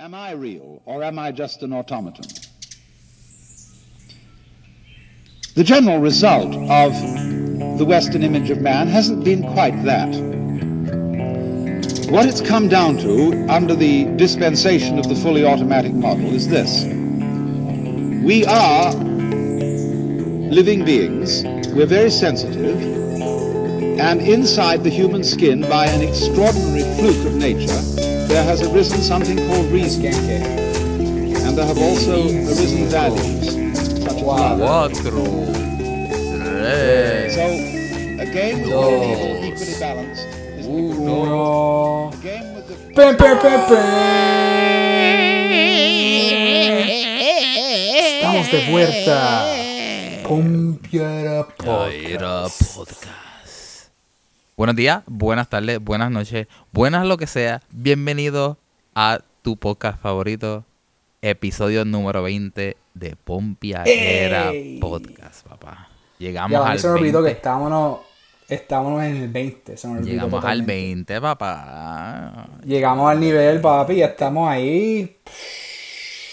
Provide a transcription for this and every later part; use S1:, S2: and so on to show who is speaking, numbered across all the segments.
S1: Am I real or am I just an automaton? The general result of the Western image of man hasn't been quite that. What it's come down to under the dispensation of the fully automatic model is this. We are living beings, we're very sensitive, and inside the human skin, by an extraordinary fluke of nature, there has arisen something called reason. And there have also arisen values, such as love.
S2: Cuatro. Tres.
S1: So, a game with
S2: Dos.
S1: the people equally balanced is
S3: Uno.
S1: a game with the
S3: Pe, pe, pe, pe. Estamos de vuelta. Pompiera
S2: Era
S3: Podcast.
S2: Podcast. Buenos días, buenas tardes, buenas noches, buenas lo que sea. Bienvenido a tu podcast favorito, episodio número 20 de Pompia Era
S3: ¡Ey!
S2: Podcast, papá. Llegamos
S3: Ya,
S2: al
S3: se me olvidó
S2: 20.
S3: que estábamos, estábamos en el 20. Se me olvidó
S2: Llegamos al
S3: totalmente.
S2: 20, papá.
S3: Llegamos al nivel, papi, ya estamos ahí.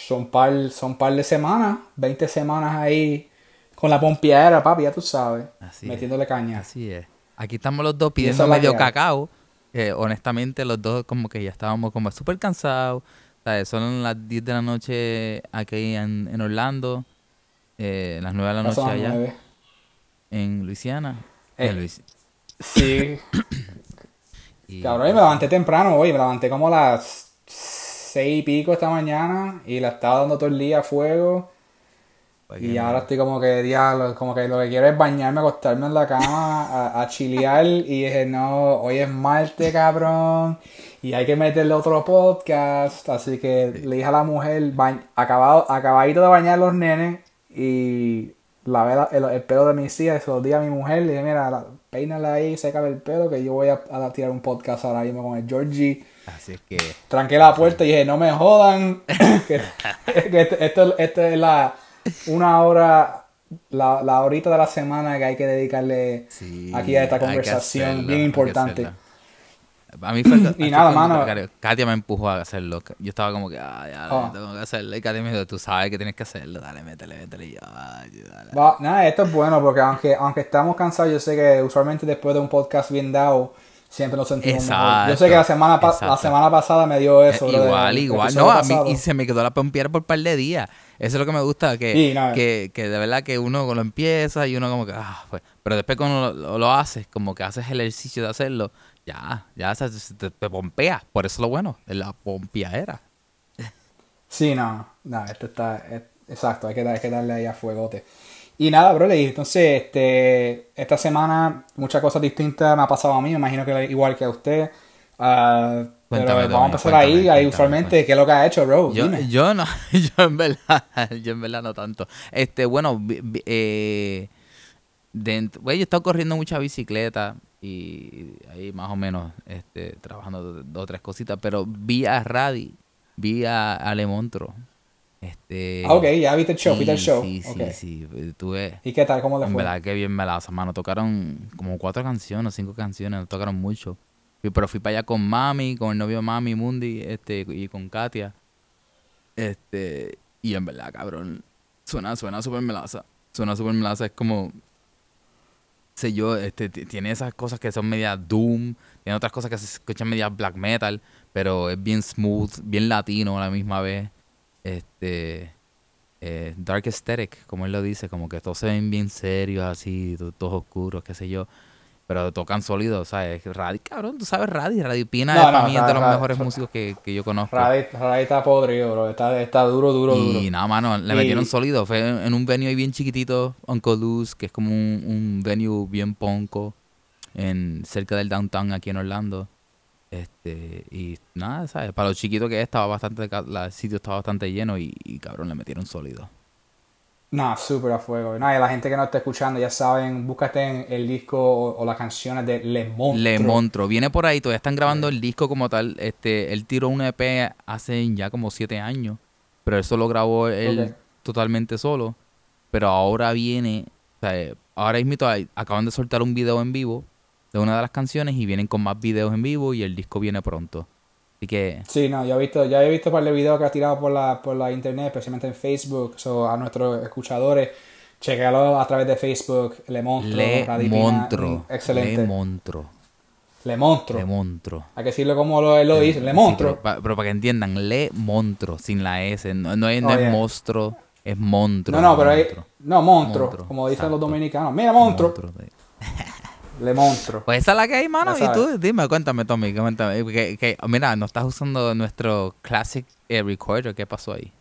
S3: Son par, son par de semanas, 20 semanas ahí con la pompiera, papi, ya tú sabes.
S2: Así
S3: metiéndole caña.
S2: Así es. Aquí estamos los dos pidiendo medio cacao. Eh, honestamente, los dos como que ya estábamos como súper cansados. ¿sabes? Son las 10 de la noche aquí en, en Orlando. eh, las 9 de la noche allá en Luisiana.
S3: Eh,
S2: En Luis-
S3: Sí,
S2: y-
S3: cabrón, y me levanté temprano hoy, me levanté como a las seis y pico esta mañana y la estaba dando todo el día a fuego. Y ahora estoy como que, diablo, como que lo que quiero es bañarme, acostarme en la cama, a, a chilear. Y dije, no, hoy es martes, cabrón. Y hay que meterle otro podcast. Así que le dije a la mujer, ba- acabado, acabadito de bañar los nenes. Y lavé la- el, el pelo de mis hijas. Y se lo di a mi mujer. Le dije, mira, la- peínala ahí, sécame el pelo. Que yo voy a, a tirar un podcast ahora mismo con el Georgie.
S2: Así que
S3: Tranqué la puerta y dije, no me jodan. que, que esto, esto- esto es la una hora, la, la horita de la semana que hay que dedicarle
S2: sí,
S3: aquí a esta conversación
S2: hacerlo,
S3: bien importante.
S2: A mí fue
S3: Y nada, mano.
S2: Katia- me empujó a hacerlo. Yo estaba como que, ah, ya,
S3: Ah.
S2: tengo que hacerlo. Y Katia me dijo, tú sabes que tienes que hacerlo. Dale, métele, métele. Y yo, "Ay, dale".
S3: Va, nada, esto es bueno porque aunque, aunque estamos cansados, yo sé que usualmente después de un podcast bien dado, siempre nos sentimos mejor. Yo sé que la semana, la
S2: Exacto.
S3: semana pasada me dio eso.
S2: Eh, igual, igual. No, a mí y se me quedó la pompiera por un par de días. Eso es lo que me gusta, que,
S3: Sí, no.
S2: que, que de verdad que uno lo empieza y uno como que, ah, pues. Pero después cuando lo, haces, como que haces el ejercicio de hacerlo, ya, ya se, te, te pompeas. Por eso es lo bueno, de la pompeadera.
S3: Sí, no, no, esto está, es- exacto, hay que, hay que darle ahí a fuegote. Y nada, bro, le entonces, este, esta semana muchas cosas distintas me ha pasado a mí, me imagino que igual que a usted. Pero
S2: Cuéntame,
S3: vamos a empezar
S2: cuéntame,
S3: ahí, ahí
S2: cuéntame,
S3: usualmente, ¿qué es lo que ha hecho, bro?
S2: Yo,
S3: Dime.
S2: yo no, yo en verdad, yo en verdad no tanto. Este, bueno, eh, güey, yo he estado corriendo mucha bicicleta y ahí más o menos este, trabajando do- dos o tres cositas, pero vi a Radi, vi a Ale Montro. Este,
S3: Ah, ok, ya viste el show, viste el
S2: sí,
S3: show.
S2: Sí, sí,
S3: ok.
S2: sí, tuve,
S3: ¿Y qué tal? ¿Cómo
S2: en
S3: fue?
S2: verdad que bien melaza, mano. Tocaron como cuatro canciones, cinco canciones, tocaron mucho. Pero fui para allá con Mami, con el novio de Mami, Mundi, este, y con Katia. Este, y en verdad, cabrón, suena, suena súper melaza. Suena súper melaza, es como, sé yo, este, ti- tiene esas cosas que son media doom, tiene otras cosas que se escuchan media black metal, pero es bien smooth, bien latino a la misma vez. Este, eh, dark aesthetic, como él lo dice, como que todos se ven bien serios, así, to- todos oscuros, qué sé yo. Pero tocan sólidos, ¿sabes? Radi, cabrón, tú sabes Radi. Radi Pina
S3: No,
S2: para
S3: no,
S2: mí es de los mejores músicos que, que yo conozco.
S3: Radi, Radi está podrido, bro. Está, está duro, duro, duro.
S2: y nada, mano, le
S3: Y-
S2: metieron sólido. Fue en en un venue ahí bien chiquitito, Uncle Luz, que es como un, un venue bien ponco, en, cerca del downtown aquí en Orlando. Este, y nada, ¿sabes? Para lo chiquito que es, estaba bastante, la- el sitio estaba bastante lleno y, y, cabrón, le metieron sólido.
S3: No, súper a fuego. No, y la gente que no está escuchando, ya saben, búscate en el disco o, o las canciones de Le Monstro.
S2: Le Montro, viene por ahí, todavía están grabando el disco como tal. Este, él tiró un EP hace ya como siete años, pero eso lo grabó él totalmente solo. Pero ahora viene, o sea, ahora mismo acaban de soltar un video en vivo de una de las canciones y vienen con más videos en vivo y el disco viene pronto. Así que,
S3: Sí, no, yo he visto, ya he visto un par de videos que ha tirado por la, por la internet, especialmente en Facebook, so, a nuestros escuchadores, chequealo a través de Facebook, Le Monstro,
S2: le
S3: mm, excelente.
S2: Le montro.
S3: Le Monstro.
S2: Le montro.
S3: Hay que decirlo como lo, él lo dice, Le
S2: Sí,
S3: Monstro.
S2: pero, pa- pero para que entiendan, le montro, sin la S. No, no es, no
S3: Oh,
S2: es monstruo, es monstruo.
S3: No, no, pero hay, no, monstruo,
S2: Monstruo,
S3: como dicen los dominicanos. Mira, monstruo,
S2: Monstruo.
S3: Le Monstro.
S2: Pues esa es la que hay, mano. Y tú, dime, cuéntame, Tommy, cuéntame. Que, que- mira, no estás usando nuestro Classic eh, Recorder. ¿Qué pasó ahí?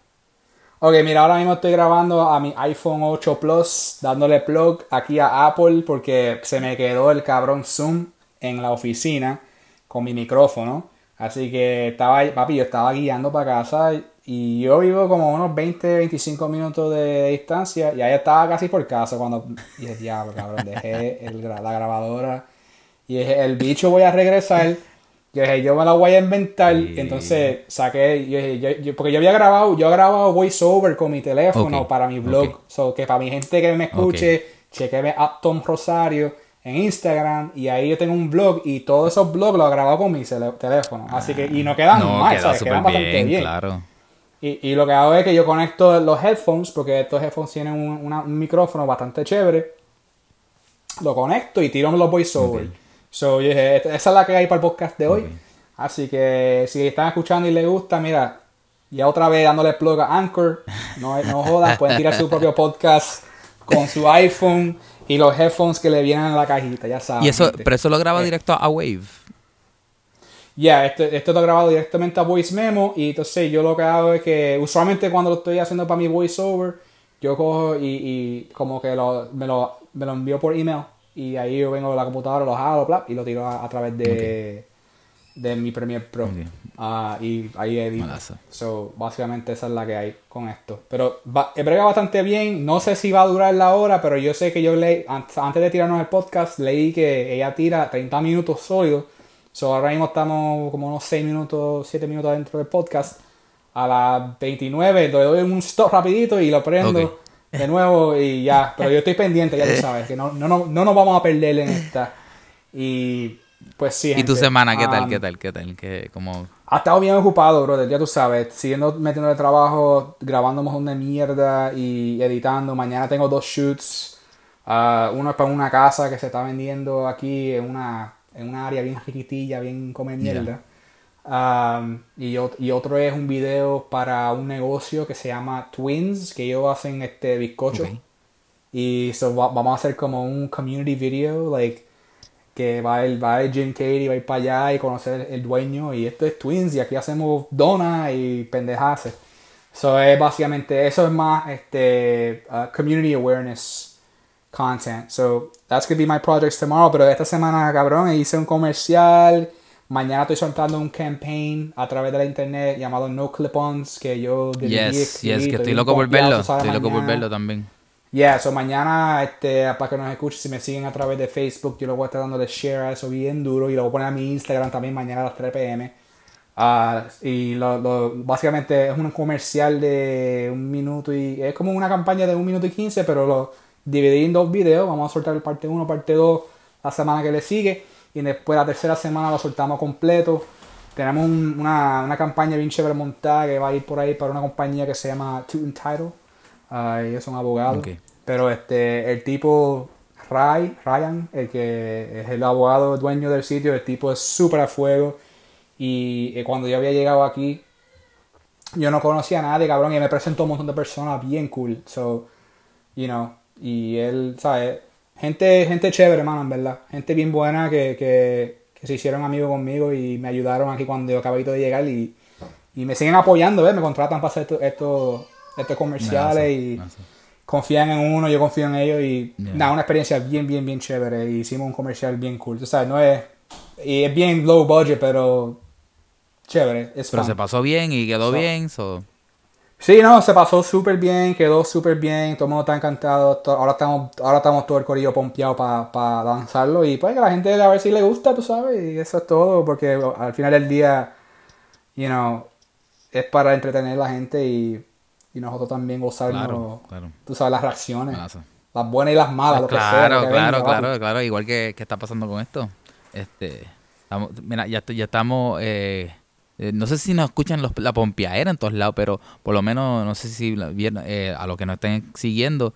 S3: Ok, mira, ahora mismo estoy grabando a mi iPhone 8 Plus, dándole plug aquí a Apple porque se me quedó el cabrón Zoom en la oficina con mi micrófono. Así que estaba, papi, yo estaba guiando para casa y yo vivo como unos 20, 25 minutos de distancia y ahí estaba casi por casa cuando... Y dije, diablo, cabrón, dejé el la grabadora y dije, el bicho voy a regresar. Yo dije, yo me la voy a inventar.
S2: Sí.
S3: Entonces saqué, yo dije, yo- yo- porque yo había grabado, yo he grabado voiceover con mi teléfono para mi blog.
S2: ok.
S3: So, que para mi gente que me escuche, chequeme a Tom Rosario en Instagram y ahí yo tengo un blog y todos esos blogs los he grabado con mi teléfono. Así que, y no quedan
S2: no,
S3: mal,
S2: queda
S3: Quedan bastante
S2: bien,
S3: bien.
S2: claro.
S3: Y, y lo que hago es que yo conecto los headphones, porque estos headphones tienen un, una- un micrófono bastante chévere. Lo conecto y tiro los voiceover.
S2: Ok.
S3: So, yo dije, esa es la que hay para el podcast de hoy. Así que si están escuchando y les gusta, mira, ya otra vez dándole plug a Anchor. No, no jodas, pueden tirar su propio podcast con su iPhone y los headphones que le vienen en la cajita, ya saben.
S2: Y eso,
S3: gente.
S2: pero eso lo graba
S3: Eh.
S2: directo a Wave.
S3: Ya, esto, esto he grabado directamente a Voice Memo y entonces yo lo que hago es que usualmente cuando lo estoy haciendo para mi voiceover, yo cojo y, y como que lo, me, lo, me lo envío por email y ahí yo vengo a la computadora, lo jalo bla, y lo tiro a, a través de, de mi Premiere Pro.
S2: Ok.
S3: Ah, y ahí edito. So, básicamente esa es la que hay con esto. Pero va, he bregado bastante bien. No sé si va a durar la hora, pero yo sé que yo leí, an- antes de tirarnos el podcast, leí que ella tira 30 minutos sólidos. So, ahora mismo estamos como unos 6 minutos, 7 minutos dentro del podcast. A las 29 le doy un stop rapidito y lo prendo de nuevo y ya. Pero yo estoy pendiente, ya tú sabes, que no, no, no, no nos vamos a perder en esta. Y pues sí.
S2: ¿Y tu
S3: gente.
S2: semana qué tal?
S3: Um,
S2: ¿Qué tal? ¿Qué tal? ¿Qué, como...
S3: ha estado bien ocupado, brother, ya tú sabes, siguiendo metiendo de trabajo, grabando un montón de mierda y editando. Mañana tengo dos shoots. Ah, uno es para una casa que se está vendiendo aquí en una, en una área bien riquitilla, bien come mierda. Um, y, y otro es un video para un negocio que se llama Twins, que ellos hacen este bizcocho.
S2: Ok.
S3: Y so, va- vamos a hacer como un community video, like, que va ir, va ir Jim Carrey, va a ir para allá y conocer el dueño. Y esto es Twins, y aquí hacemos donas y pendejas. So, es básicamente, eso es más este, uh, community awareness content. So, that's gonna be my projects tomorrow. Pero esta semana, cabrón, hice un comercial. Mañana estoy soltando un campaign a través de la internet llamado No Clip-Ons que yo dirigí,
S2: Yes, yes, que estoy loco por verlo. Estoy loco por verlo también.
S3: Yeah, so mañana, este, para que nos escuchen, si me siguen a través de Facebook, yo lo voy a estar dando de share a eso bien duro y lo voy a poner a mi Instagram también mañana a las 3 pm. Ah, y lo, lo- básicamente es un comercial de un minuto y es como una campaña de un minuto y 15, pero lo dividí en dos videos. Vamos a soltar el parte 1, parte 2 la semana que le sigue y después la tercera semana lo soltamos completo. Tenemos un- una, una campaña bien chévere montada que va a ir por ahí para una compañía que se llama To Entitle. Ah, ellos son abogados. Pero este, el tipo Ray, Ryan, el que es el abogado dueño del sitio, el tipo es súper a fuego. Y eh, cuando yo había llegado aquí, yo no conocía a nadie, cabrón, y me presentó un montón de personas bien cool. So, you know, y él, ¿sabes? Gente, gente chévere, mano, en verdad. Gente bien buena que, que, que se hicieron amigos conmigo y me ayudaron aquí cuando yo acabé de llegar y, y me siguen apoyando, ¿ves? Me contratan para hacer estos, estos, estos comerciales y
S2: Nazo, nazo.
S3: confían en uno, yo confío en ellos y
S2: Yeah.
S3: nada, una experiencia bien, bien, bien chévere. Y hicimos un comercial bien cool. Tú sabes, no es. Y es bien low budget, pero chévere. Es
S2: Pero
S3: fun.
S2: se pasó bien y quedó
S3: So-
S2: bien. So,
S3: Sí, no, se pasó súper bien, quedó súper bien, todo el mundo está encantado. Ahora estamos, ahora estamos todo el corillo pompeado para lanzarlo y pues que la gente a ver si le gusta, tú sabes, y eso es todo, porque al final del día, you know, es para entretener a la gente y, y nosotros también gozarnos,
S2: claro, claro.
S3: tú sabes, las reacciones, las buenas y las malas, lo que sea,
S2: Claro,
S3: que
S2: claro,
S3: venga,
S2: claro, claro. Igual que, que está pasando con esto. Este, estamos- mira, ya, ya estamos, eh, eh, no sé si nos escuchan los, la pompeadera en todos lados, pero por lo menos, no sé si eh, a los que nos estén siguiendo,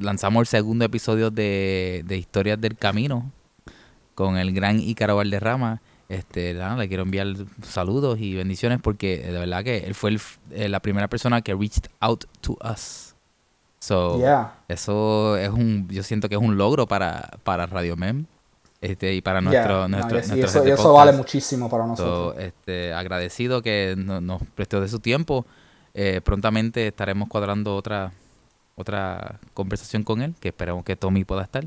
S2: lanzamos el segundo episodio de, de Historias del Camino con el gran Ícaro Valderrama. Este, nada, le quiero enviar saludos y bendiciones porque de verdad que él fue el eh, la primera persona que reached out to us. So,
S3: Yeah.
S2: eso es un, yo siento que es un logro para, para Radio Mem este, y para
S3: Yeah,
S2: nuestro,
S3: no,
S2: nuestro,
S3: y eso, y eso-
S2: podcast.
S3: vale muchísimo para
S2: So,
S3: nosotros.
S2: este, agradecido que no- nos prestó de su tiempo. Eh, prontamente estaremos cuadrando otra otra conversación con él, que esperemos que Tommy pueda estar.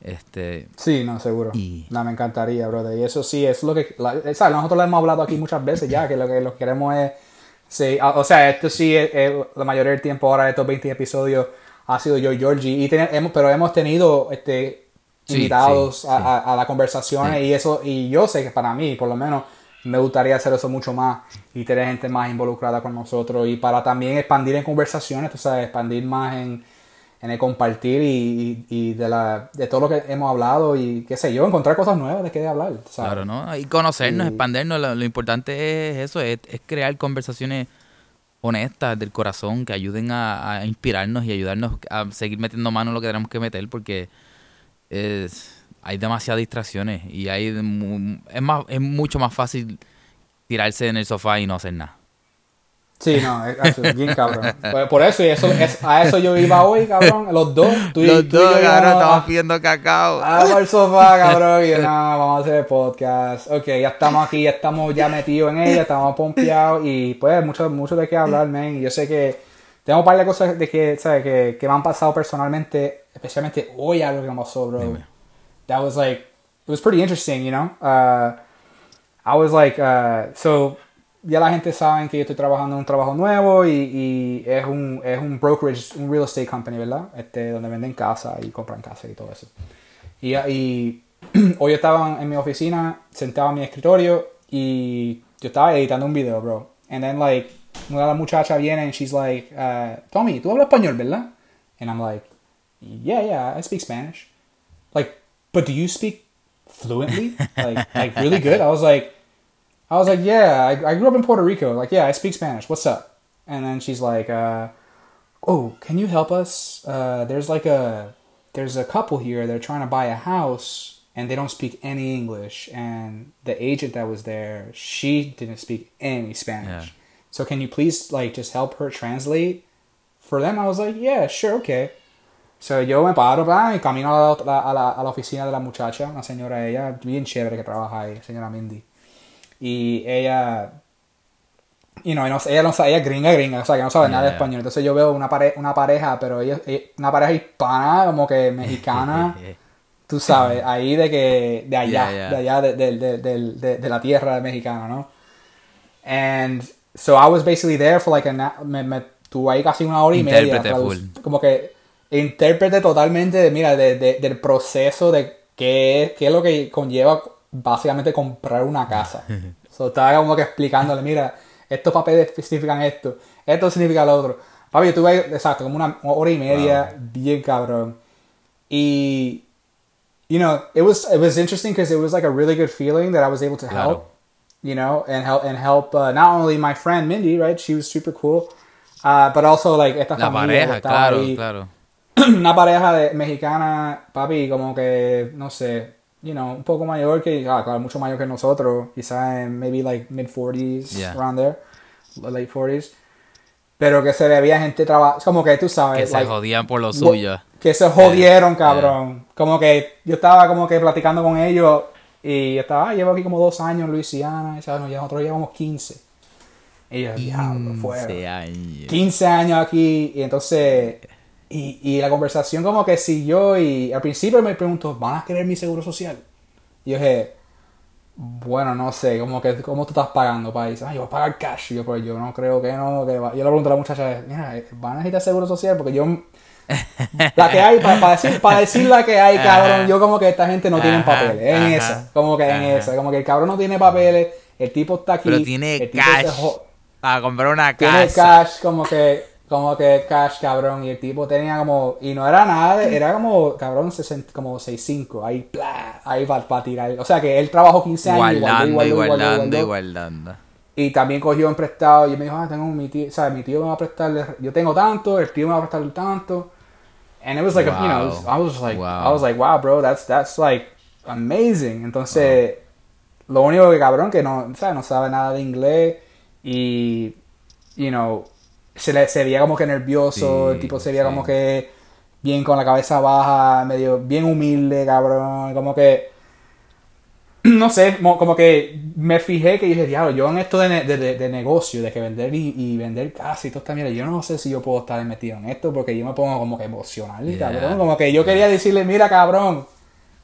S2: Este,
S3: Sí, no, seguro.
S2: Y-
S3: No, me encantaría, brother. Y eso sí, es lo que... la- ¿sabes? Nosotros lo hemos hablado aquí muchas veces ya, que lo que lo que queremos es... Sí, o sea, esto sí, es, es la mayoría del tiempo ahora de estos 20 episodios ha sido yo y Georgie. Y ten- hemos, pero hemos tenido este
S2: Sí,
S3: invitados
S2: sí,
S3: a,
S2: sí.
S3: a, a las conversaciones y eso y yo sé que para mí por lo menos me gustaría hacer eso mucho más y tener gente más involucrada con nosotros y para también expandir en conversaciones tú sabes expandir más en, en el compartir y, y- y de la de todo lo que hemos hablado y qué sé yo encontrar cosas nuevas de qué hablar sabes.
S2: Claro, ¿no? Y conocernos,
S3: Y-
S2: expandernos. Lo, lo importante es eso, es, es crear conversaciones honestas del corazón que ayuden a, a inspirarnos y ayudarnos a seguir metiendo mano en lo que tenemos que meter porque es, hay demasiadas distracciones y hay es más es mucho más fácil tirarse en el sofá y no hacer nada.
S3: sí no es, es bien cabrón por, por eso y eso es- a eso yo iba hoy cabrón los dos tú y,
S2: Los
S3: tú y
S2: dos,
S3: yo
S2: cabrón, estamos
S3: a-
S2: pidiendo cacao.
S3: Vamos al sofá, cabrón. Y yo, no, vamos a hacer el podcast. Ok, ya estamos aquí, ya estamos ya metidos en ella, estamos pompeados y pues mucho, mucho de qué hablar, man. Y yo sé que tengo un par de cosas de que, ¿sabes? Que, que me han pasado personalmente, especialmente hoy pasó, bro.
S2: Dime.
S3: That was like, it was pretty interesting, you know? Uh, I was like, uh, so, ya la gente sabe que yo estoy trabajando en un trabajo nuevo y, y es, un, es un brokerage, un real estate company, ¿verdad? Este, donde venden casa y compran casa y todo eso. Y, y hoy estaba en mi oficina, sentado en mi escritorio y yo estaba editando un video, bro. And then, like, una de las muchachas viene and she's like, uh, Tommy, ¿tú hablas español, verdad? And I'm like, yeah, yeah, I speak Spanish. Like, but do you speak fluently? like, like really good? I was like, I was like, yeah, I, I grew up in Puerto Rico. Like, yeah, I speak Spanish. What's up? And then she's like, uh, oh, can you help us? Uh, there's like a, there's a couple here. They're trying to buy a house and they don't speak any English. And the agent that was there, she didn't speak any Spanish.
S2: Yeah.
S3: So can you please like just help her translate for them? I was like, yeah, sure, okay. So yo me paro bla, y camino a la, a, la, a la oficina de la muchacha, una señora ella, bien chévere que trabaja ahí, señora Mindy. Y ella, you know, y no- ella no ella es gringa, gringa, o sea, que no sabe nada de
S2: Yeah.
S3: español. Entonces yo veo una, pare, una pareja, pero ella, ella- una pareja hispana, como que mexicana, tú sabes, ahí de que, de allá,
S2: Yeah, yeah.
S3: de allá, de, de, de, de- la tierra mexicana, ¿no? And so I was basically there for like a, me, me tuve ahí casi una hora y media.
S2: Intérprete
S3: tradu-
S2: full.
S3: Como que intérprete totalmente de, mira, de, de- del proceso de qué, es- qué es lo que conlleva básicamente comprar una casa. so, estaba como que explicándole, mira, estos papeles significan esto, esto significa lo otro. Papi, yo tuve exacto, como una hora y media, bien cabrón. Y, you know, it was, it was interesting because it was like a really good feeling that I was able to
S2: Claro.
S3: help you know, and help and help uh, not only my friend Mindy, right? She was super cool, uh, but also like esta
S2: La
S3: familia
S2: pareja, claro,
S3: ahí.
S2: claro.
S3: una pareja de mexicana, papi, como que no sé, you know, un poco mayor que, ah, claro, mucho mayor que nosotros, quizás en maybe like mid 40s,
S2: Yeah.
S3: around there, late 40s, pero que se veía gente trabajar, como que tú sabes,
S2: Que se jodían por lo suyo.
S3: Que se jodieron, cabrón. Como que yo estaba como que platicando con ellos y yo estaba, ah, llevo aquí como dos años en Luisiana, y ¿sabes? nosotros llevamos 15. Y yo, diablo, fuera.
S2: 15 años.
S3: 15 años aquí y entonces y, y la conversación como que siguió y al principio me preguntó ¿van a querer mi seguro social? Y yo dije bueno no sé como que cómo tú estás pagando para eso? "Ah, yo voy a pagar cash y yo pues yo no creo que no que va-". yo le pregunto a la muchacha mira ¿van a necesitar seguro social? porque yo la que hay para, decir para decir la que hay cabrón yo como que esta gente no tiene papeles en
S2: ajá,
S3: esa como que en esa como que el cabrón no tiene papeles el tipo está aquí
S2: Pero tiene
S3: el tipo se
S2: cash para comprar una
S3: tiene
S2: casa.
S3: cash como que como que cash cabrón y el tipo tenía como y no era nada era como cabrón 60, como 6'5 ahí bla, ahí para tirar o sea que él trabajó 15 años
S2: Guardando y guardando y guardando.
S3: Y también cogió en prestado y me dijo, ah, tengo mi tío, o sea, mi tío me va a prestarle, yo tengo tanto, el tío me va a prestarle tanto. And it was like, a, you know, I was just like,
S2: Wow.
S3: I was like, wow, bro, that's, that's like amazing. Entonces, lo único que cabrón que no, o sea, no sabe nada de inglés y, you know, se, le, se veía como que nervioso,
S2: Sí,
S3: el tipo se veía
S2: sí.
S3: como que bien con la cabeza baja, medio bien humilde, cabrón, como que no sé, mo- como que me fijé que dije, diablo, yo en esto de, de, de- negocio, de que vender y, y vender casa y toda esta mierda, yo no sé si yo puedo estar metido en esto porque yo me pongo como que emocional, y
S2: Yeah.
S3: cabrón. Como que yo quería decirle, mira, cabrón.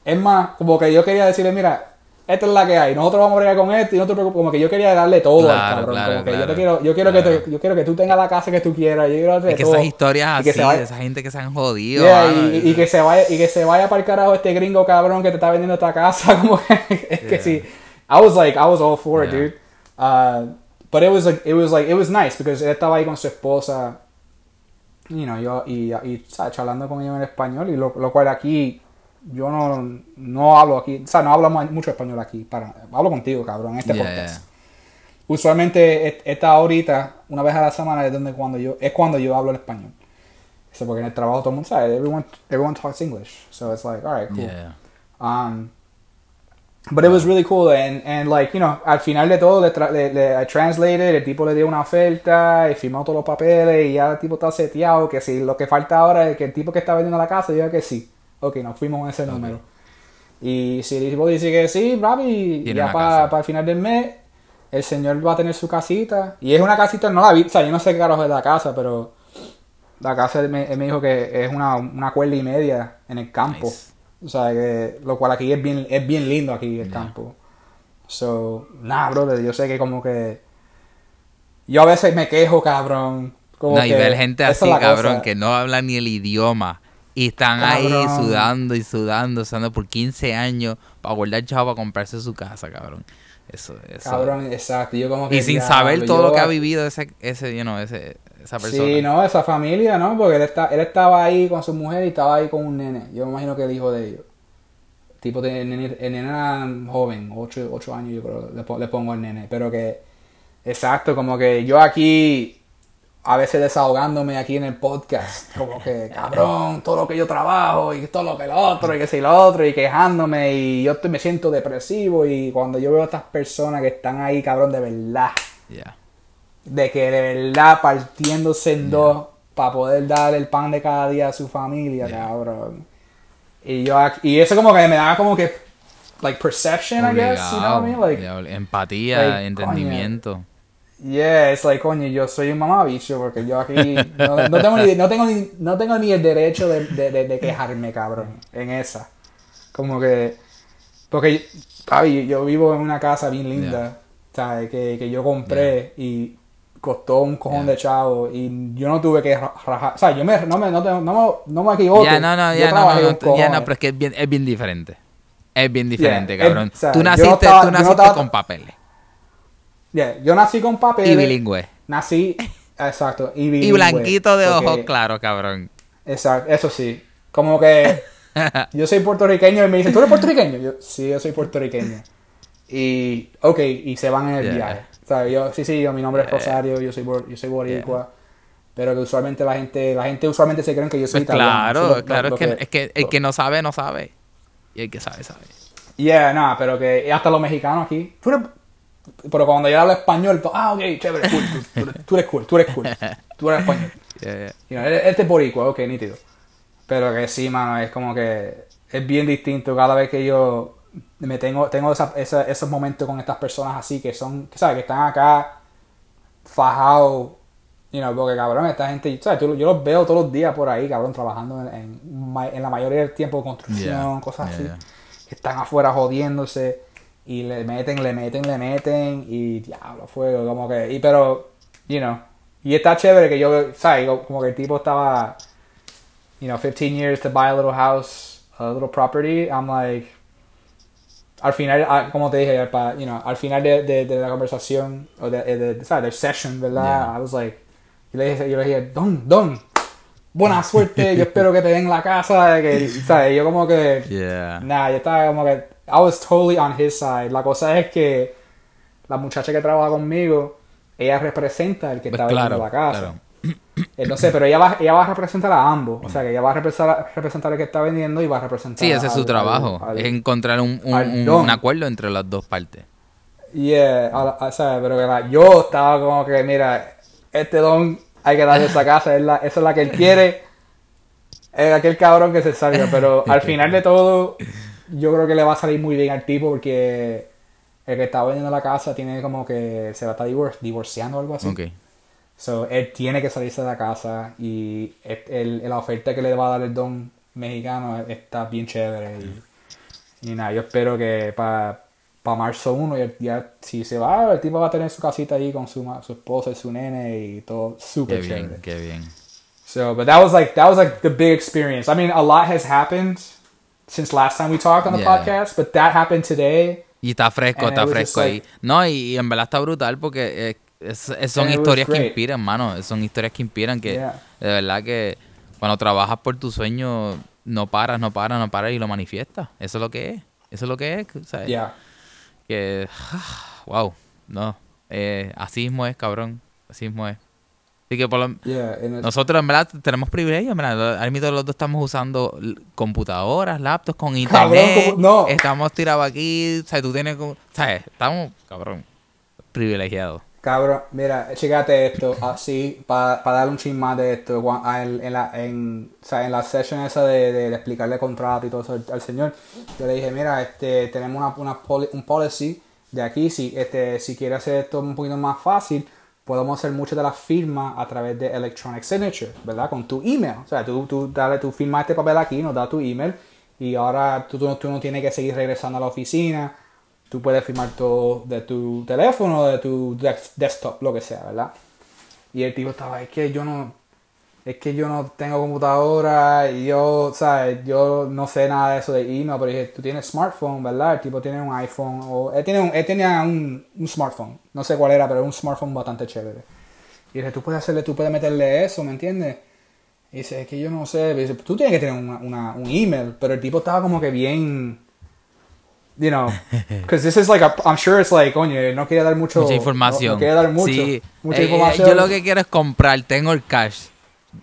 S3: Es más, como que yo quería decirle, mira, esta es la que hay, nosotros vamos a bregar con esto y no te preocupes, como que yo quería darle todo
S2: Claro,
S3: al cabrón.
S2: claro,
S3: como que yo
S2: claro,
S3: te quiero, yo quiero que te- yo quiero que tú tengas la casa que tú quieras, yo quiero
S2: Es que
S3: todo.
S2: esas historias
S3: Y que
S2: así,
S3: se vaya-
S2: de esa gente que se han jodido.
S3: Yeah,
S2: mano,
S3: y, y que se vaya y que se vaya para el carajo este gringo cabrón que te está vendiendo esta casa como que es que
S2: Yeah.
S3: sí I was like I was all for it
S2: Yeah.
S3: dude uh, but it was like it was like it was nice because él estaba ahí con su esposa you know yo y, y ¿sabes? charlando con ellos en español y lo, lo cual aquí yo no, no hablo aquí o sea no hablo mu- mucho español aquí para hablo contigo cabrón en este
S2: Yeah,
S3: podcast
S2: yeah.
S3: usualmente et- esta horita, una vez a la semana es donde cuando yo es cuando yo hablo en español. Eso porque en el trabajo todo el mundo sabe, everyone everyone talks English. So it's like, all right, cool.
S2: Yeah.
S3: Um But it was really cool and, and like, you know, al final de todo le, tra- le, le- I translated, el tipo le dio una oferta y firmó todos los papeles y ya el tipo está seteado, que si lo que falta ahora es que el tipo que está vendiendo la casa diga que sí. Ok, nos fuimos en ese número. Y si el tipo dice que sí,
S2: Tiene
S3: ya para
S2: casa.
S3: el final del mes, el señor va a tener su casita. Y es una casita, no la vi, o sea, yo no sé qué carajo es la casa, pero la casa él me, él me dijo que es una, una cuerda y media en el campo.
S2: Nice.
S3: O sea, que lo cual aquí es bien, es bien lindo aquí el
S2: Yeah.
S3: campo. So, nah, brother, yo sé que como que yo a veces me quejo, cabrón. Como
S2: No, y
S3: que
S2: ver gente así, cabrón,
S3: cosa.
S2: que no hablan ni el idioma. Y están ahí sudando y sudando, sudando por 15 años para guardar chavo para comprarse su casa, cabrón. Eso, eso.
S3: Cabrón, exacto. Yo como que
S2: y sin saber todo
S3: yo-
S2: lo que ha vivido ese, ese, you know, ese, esa persona.
S3: Sí, no, esa familia, ¿no? Porque él, está, él estaba ahí con su mujer y estaba ahí con un nene. Yo me imagino que el hijo de ellos. Tipo, de, el, nene, el nene era joven, 8, ocho años yo creo, le pongo al nene. Pero que, exacto, como que yo aquí, a veces desahogándome aquí en el podcast, como que, cabrón, todo lo que yo trabajo y todo lo que lo otro y que si lo otro y quejándome y yo estoy- me siento depresivo y cuando yo veo a estas personas que están ahí, cabrón, de verdad
S2: Yeah.
S3: de que de verdad partiéndose en dos para poder dar el pan de cada día a su familia,
S2: Yeah.
S3: cabrón. Y yo y eso como que me da como que like perception, I guess, you know what I mean?
S2: Obligado,
S3: Like
S2: diablo, empatía,
S3: like,
S2: entendimiento.
S3: Yeah, it's like coño, yo soy un mamabicho porque yo aquí no, no tengo ni no tengo ni no tengo ni el derecho de, de, de- de quejarme, cabrón, en esa. Como que porque papi, yo vivo en una casa bien linda, ¿sabes? Que, que yo compré y costó un cojón
S2: Yeah.
S3: de chavo y yo no tuve que ra- rajar. O sea, yo me, no, me, no, te- no, me, no me equivoco.
S2: Ya, no, no, ya, no, no, no, ya no,
S3: cojones.
S2: pero es que es bien, es bien diferente. Es bien diferente,
S3: Yeah,
S2: cabrón.
S3: es- o sea,
S2: tú naciste,
S3: estaba-
S2: tú naciste
S3: estaba-
S2: con papeles.
S3: Yeah, yo nací con papeles.
S2: Y bilingüe.
S3: Nací, exacto, y
S2: Y
S3: bilingüe,
S2: blanquito de
S3: porque-
S2: ojos claro, cabrón.
S3: Exacto, eso sí. Como que yo soy puertorriqueño y me dicen, ¿tú eres puertorriqueño? Yo, sí, yo soy puertorriqueño. Y, ok, y se van en el
S2: Yeah.
S3: viaje. ¿Sabes? Yo, sí, sí, yo, mi nombre es. Rosario, yo soy, yo soy boricua. Pero que usualmente la gente, la gente usualmente se creen que yo soy
S2: Pues
S3: italiano.
S2: claro,
S3: lo-
S2: claro,
S3: lo
S2: es, que, es que el
S3: lo-
S2: que no sabe, no sabe. Y el que sabe, sabe.
S3: Yeah, no, pero que hasta los mexicanos aquí. Tú eres- pero cuando yo hablo español, pues, ah, ok, chévere, cool, tú, tú eres- tú eres cool, tú eres cool. Tú eres español.
S2: Yeah, yeah.
S3: You know, él- este es boricua, ok, nítido. Pero que sí, mano, es como que es bien distinto cada vez que yo me tengo, tengo esa- esa- esos momentos con estas personas así que son, que, ¿sabes? Que están acá fajados, you know, porque cabrón, esta gente, ¿sabes? Yo los veo todos los días por ahí, cabrón, trabajando en, en la mayoría del tiempo construcción,
S2: Yeah,
S3: cosas así. Que están afuera jodiéndose y le meten, le meten, le meten y diablo, fuego, como que, y pero, you know, y está chévere que yo, ¿sabes? Como que el tipo estaba, you know, 15 years to buy a little house, a little property. I'm like, al final, ah, como te dije, you know, al final de, de, de la conversación, o de, de, de- ¿sabes? Del session, ¿verdad?
S2: Yeah.
S3: I was like, yo le dije, yo le dije, Don, Don, buena suerte, yo espero que te den la casa, que, ¿sabes? Yo como que,
S2: Yeah.
S3: Nah, yo estaba como que. I was totally on his side. La cosa es que la muchacha que trabaja conmigo, ella representa el que
S2: Pues
S3: está
S2: claro,
S3: vendiendo la casa.
S2: claro.
S3: No sé, pero ella va, ella va a representar a ambos. O sea, que ella va a representar, representar al que está vendiendo y va a representar
S2: Sí, ese es su
S3: al-
S2: trabajo.
S3: al- al-
S2: es encontrar un, un- acuerdo entre las dos partes.
S3: Yeah, a la- a- ¿sabes? Pero la- yo estaba como que, mira, este don hay que darle esa casa, es la, esa es la que él quiere. Es aquel cabrón que se salga. Pero al final de todo, yo creo que le va a salir muy bien al tipo porque el que está vendiendo la casa tiene como que se va a estar divor- divorciando o algo así.
S2: Ok.
S3: So, él tiene que salirse de la casa y el- el- la oferta que le va a dar el don mexicano está bien chévere. Y, y nada, yo espero que para marzo 1, ya, ya si se va, el tipo va a tener su casita ahí con su, su esposa y su nene y todo súper
S2: bien,
S3: chévere.
S2: qué bien.
S3: So, but that was like that was like the big experience. I mean, a lot has happened since last time we talked on the
S2: Yeah.
S3: podcast, but that happened today.
S2: Y está fresco, está fresco ahí. No, y, y en verdad está brutal porque eh, es- es- son historias que inspiran, mano. Son historias que inspiran que
S3: Yeah.
S2: de verdad que cuando trabajas por tu sueño no paras, no paras, no paras y lo manifiestas. Eso es lo que es. Eso es lo que es. ¿sabes?
S3: Yeah.
S2: Que, wow, no. Eh, así mismo es, cabrón. Así mismo es. Así que por lo,
S3: Yeah,
S2: nosotros en verdad tenemos privilegios, verdad. Ahora mismo los dos estamos usando computadoras, laptops con
S3: Cabrón,
S2: internet.
S3: como- no.
S2: Estamos tirados aquí, o sea, tú tienes como, ¿sabes? Estamos, cabrón, privilegiados.
S3: Cabrón, mira, chécate esto, así, para darle un chin más de esto, en, en la, en, o sea, en la session esa de, de, de explicarle contrato y todo eso al, al señor, yo le dije, mira, este, tenemos una, una poli- un policy de aquí, si, este, si quiere hacer esto un poquito más fácil, podemos hacer muchas de las firmas a través de electronic signature, ¿verdad? Con tu email, o sea, tú, tú dale, tú firmas este papel aquí, nos da tu email, y ahora tú, tú, tú no tienes que seguir regresando a la oficina, tú puedes firmar todo de tu teléfono, de tu desktop, lo que sea, ¿verdad? Y el tipo estaba, es que yo no, es que yo no tengo computadora y yo, ¿sabes? Yo no sé nada de eso de email, pero dije, tú tienes smartphone, ¿verdad? El tipo tiene un iPhone, o él, tiene un, él tenía un, un smartphone, no sé cuál era, pero un smartphone bastante chévere. Y dije, tú puedes hacerle, tú puedes meterle eso, ¿me entiendes? Y dice, es que yo no sé, dice, tú tienes que tener una, una- un email, pero el tipo estaba como que bien, you know, because this is like, a, I'm sure it's like, coño, no quiere dar mucho,
S2: Mucha
S3: no-
S2: información.
S3: No, quiere dar mucho,
S2: Sí.
S3: mucha
S2: Eh, eh,
S3: información.
S2: yo lo que quiero es comprar, tengo el cash,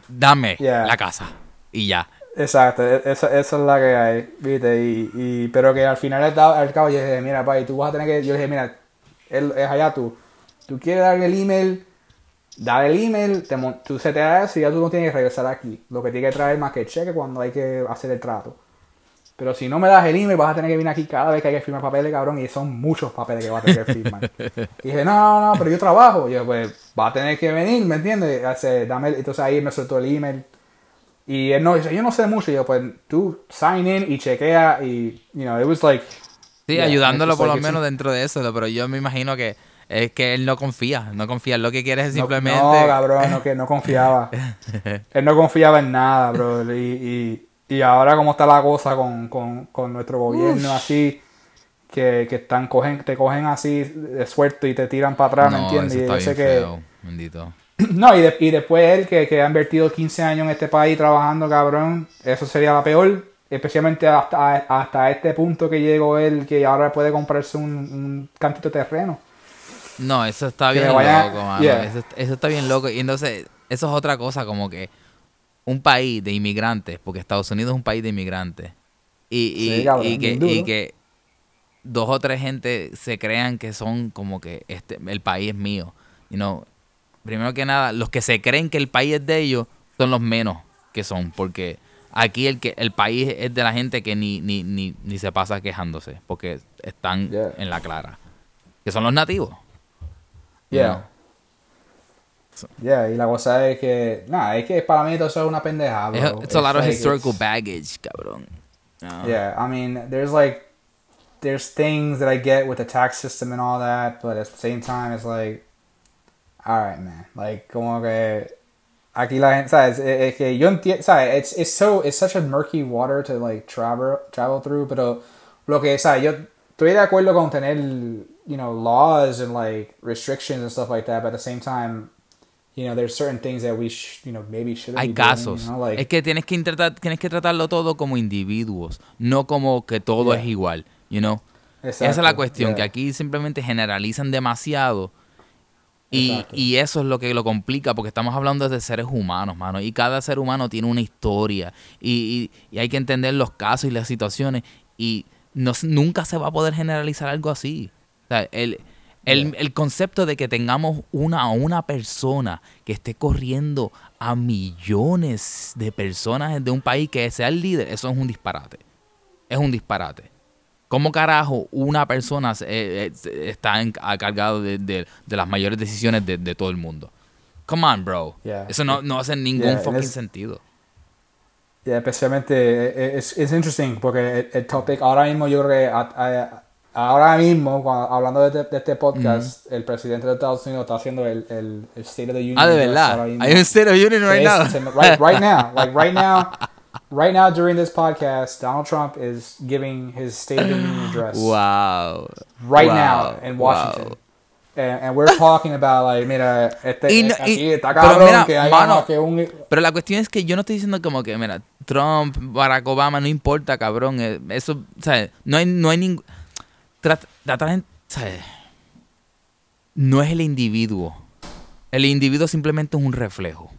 S2: dame
S3: Yeah.
S2: la casa y ya.
S3: Exacto, e- esa, esa es la que hay, ¿viste? Y, y, pero que al final al, al cabo yo dije, mira, pa, y tú vas a tener que, yo dije, mira, él, es allá tú, tú quieres darle el email, dale el email, te, tú se te da eso y ya tú no tienes que regresar aquí. Lo que tienes que traer más que el cheque cuando hay que hacer el trato. Pero si no me das el email, vas a tener que venir aquí cada vez que hay que firmar papeles, cabrón, y son muchos papeles que vas a tener que firmar. y dije, no, no, no, pero yo trabajo. Y yo, pues, va a tener que venir, ¿me entiendes? Hace- dame el- entonces ahí me soltó el email. Y él no dice, yo no sé mucho. Y yo, pues, tú sign in y chequea y, you know, it was like...
S2: Sí,
S3: yeah,
S2: ayudándolo por
S3: like
S2: lo menos dentro de eso, pero yo me imagino que es que él no confía, no confía, lo que quiere es simplemente...
S3: No, cabrón, no, que no confiaba. Él no confiaba en nada, bro. Y, y, y ahora como está la cosa con, con, con nuestro gobierno así, que, que están, cogen, te cogen así de suerte y te tiran para atrás, ¿me
S2: no,
S3: entiendes?
S2: eso
S3: Y
S2: está bien
S3: que...
S2: bendito.
S3: No, y, de- y después él, que, que ha invertido 15 años en este país trabajando, cabrón, eso sería la peor. Especialmente hasta, hasta este punto que llegó él, que ahora puede comprarse un, un cantito de terreno.
S2: No, eso está
S3: Que
S2: bien
S3: vaya-
S2: loco, mano.
S3: yeah.
S2: Eso, eso está bien loco. Y entonces, eso es otra cosa, como que un país de inmigrantes, porque Estados Unidos es un país de inmigrantes, y, y,
S3: Sí, cabrón,
S2: y que, y dos o tres gente se crean que son como que este el país es mío. You know, primero que nada, los que se creen que el país es de ellos son los menos que son, porque aquí el que el país es de la gente que ni, ni, ni, ni se pasa quejándose, porque están
S3: Yeah.
S2: en la clara, que son los nativos. you
S3: Yeah.
S2: know.
S3: Yeah, y la cosa es que, nada, es que para mí todo eso es una pendeja, bro.
S2: It's a lot of
S3: like,
S2: historical baggage, cabrón. No.
S3: Yeah, I mean, there's like, there's things that I get with the tax system and all that, but at the same time, it's like, alright, man. Like, como que aquí la gente, ¿sabes? Es, es que yo entiendo, ¿sabes? It's, it's so, it's such a murky water to like travel, travel through, pero lo que, ¿sabes? Yo estoy de acuerdo con tener, you know, laws and like restrictions and stuff like that, but at the same time, you know, there's certain things that we, sh- you know, maybe shouldn't
S2: Hay
S3: be doing,
S2: casos.
S3: you know, like,
S2: es que tienes que intentar, tienes que tratarlo todo como individuos, no como que todo
S3: Yeah.
S2: es igual, you know. Esa es la cuestión,
S3: yeah.
S2: que aquí simplemente generalizan demasiado. Y, y eso es lo que lo complica, porque estamos hablando de seres humanos, mano. Y cada ser humano tiene una historia. Y, y- y hay que entender los casos y las situaciones. Y no, nunca se va a poder generalizar algo así. O sea, el, el, el concepto de que tengamos una, una persona que esté corriendo a millones de personas de un país que sea el líder, eso es un disparate. Es un disparate. ¿Cómo carajo una persona eh, eh, está en- a cargado de, de- de las mayores decisiones de, de todo el mundo? Come on, bro.
S3: Yeah.
S2: Eso no, no hace ningún
S3: Yeah,
S2: fucking sentido.
S3: Yeah, especialmente eh, es es interesting porque el, el topic ahora mismo yo creo que ahora mismo cuando- hablando de, este- de este podcast el presidente de Estados Unidos está haciendo el, el, el State of the Union
S2: Ah, de verdad. Hay un State of Union right now.
S3: right, right now, like right now, right now during this podcast, Donald Trump is giving his State of the Union address
S2: Wow.
S3: right
S2: Wow,
S3: now in Washington.
S2: wow.
S3: And, and we're talking about like, mira, este
S2: Y no-
S3: aquí
S2: y-
S3: está
S2: pero
S3: cabrón
S2: mira,
S3: que hay
S2: mano,
S3: que un
S2: Pero la cuestión es que yo no estoy diciendo como que, mira, Trump, Barack Obama, no importa, cabrón. eh, Eso, ¿sabes? No hay, no hay ningún... Trata, trata de- ¿sabes? No es el individuo. El individuo simplemente es un reflejo.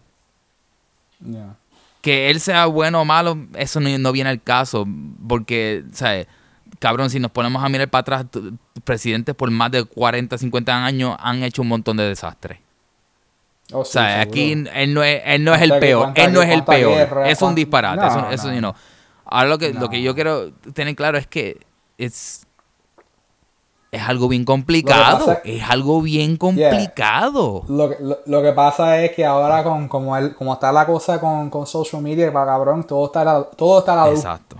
S3: Yeah.
S2: Que él sea bueno o malo, eso no, no viene al caso. Porque, ¿sabes? Cabrón, si nos ponemos a mirar para atrás, presidentes por más de 40, 50 años han hecho un montón de desastres.
S3: Oh,
S2: O
S3: sí,
S2: sea, aquí él no es, él no es el peor. Él no es el peor.
S3: guerra,
S2: es un disparate.
S3: No,
S2: eso, eso
S3: no.
S2: you know. Ahora lo que, lo que yo quiero tener claro es que es, es algo bien complicado.
S3: pasa-
S2: es algo bien complicado.
S3: Lo que, lo, lo que pasa es que ahora con como el, como está la cosa con, con social media, para cabrón, todo está a la, todo está a la luz.
S2: Exacto.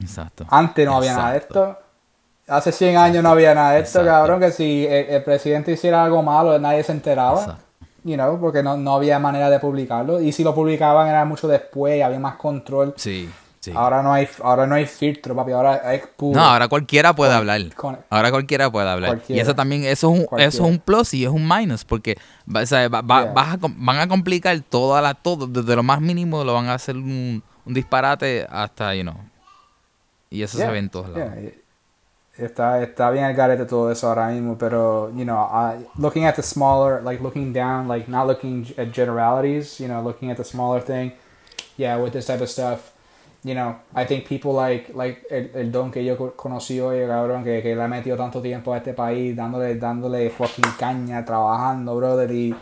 S2: Exacto.
S3: Antes no había nada de esto. Hace 100 años no había nada de esto,
S2: Exacto.
S3: cabrón, que si el, el presidente hiciera algo malo, nadie se enteraba. You know, porque no, no había manera de publicarlo. Y si lo publicaban era mucho después, había más control.
S2: Sí, sí.
S3: Ahora no hay ahora no hay filtro, papi, ahora es puro.
S2: No, ahora cualquiera puede hablar.
S3: con-
S2: Ahora cualquiera puede hablar.
S3: Cualquiera.
S2: Y eso también, eso es, un,
S3: Cualquiera.
S2: eso es un plus y es un minus, porque o sea, va- va-
S3: Yeah.
S2: vas a van a complicar toda la, todo, desde lo más mínimo lo van a hacer un, un disparate hasta, you know. Y eso se
S3: Yeah,
S2: ve en todos lados.
S3: yeah. Está, está bien el garete todo eso ahora mismo, pero, you know, uh, looking at the smaller, like looking down, like not looking at generalities, you know, looking at the smaller thing, yeah, with this type of stuff, you know, I think people like, like el, el don que yo co- conocí hoy, cabrón, que, que le ha metido tanto tiempo a este país, dándole, dándole fucking caña, trabajando, brother, y,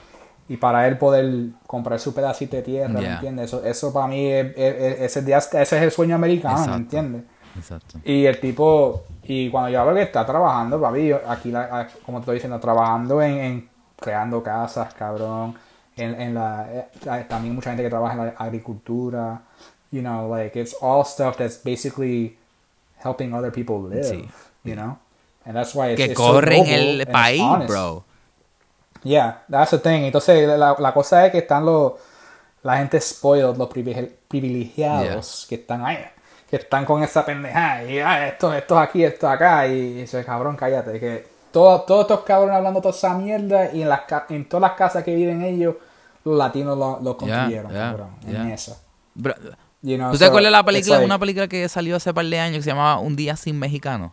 S3: y para él poder comprar su pedacito de tierra, ¿me
S2: Yeah.
S3: entiendes? Eso, eso para mí, es, es- es- ese, es el sueño americano,
S2: Exacto.
S3: ¿me entiendes?
S2: Exacto.
S3: Y el tipo, y cuando yo hablo que está trabajando, papi, yo aquí, la- como te estoy diciendo, trabajando en, en creando casas, cabrón, en, en la, eh, también mucha gente que trabaja en la agricultura, you know, like, it's all stuff that's basically helping other people live,
S2: Sí.
S3: you know? And that's why it's,
S2: Que
S3: it's so
S2: corren
S3: noble
S2: el país, bro.
S3: Yeah, that's the thing. Entonces, la, la cosa es que están los, la gente spoiled, los privile- privilegiados, que están ahí, que están con esa pendejada, y ah, esto, esto aquí, esto acá, y dice, cabrón, cállate, que todo- todos estos cabrones hablando toda esa mierda, y en, las, en todas las casas que viven ellos, los latinos lo, lo construyeron,
S2: yeah,
S3: cabrón, en esa.
S2: Bro,
S3: You know,
S2: ¿Tú te
S3: so
S2: acuerdas de la película?
S3: like-
S2: Una película que salió hace par de años que se llamaba Un día sin mexicano.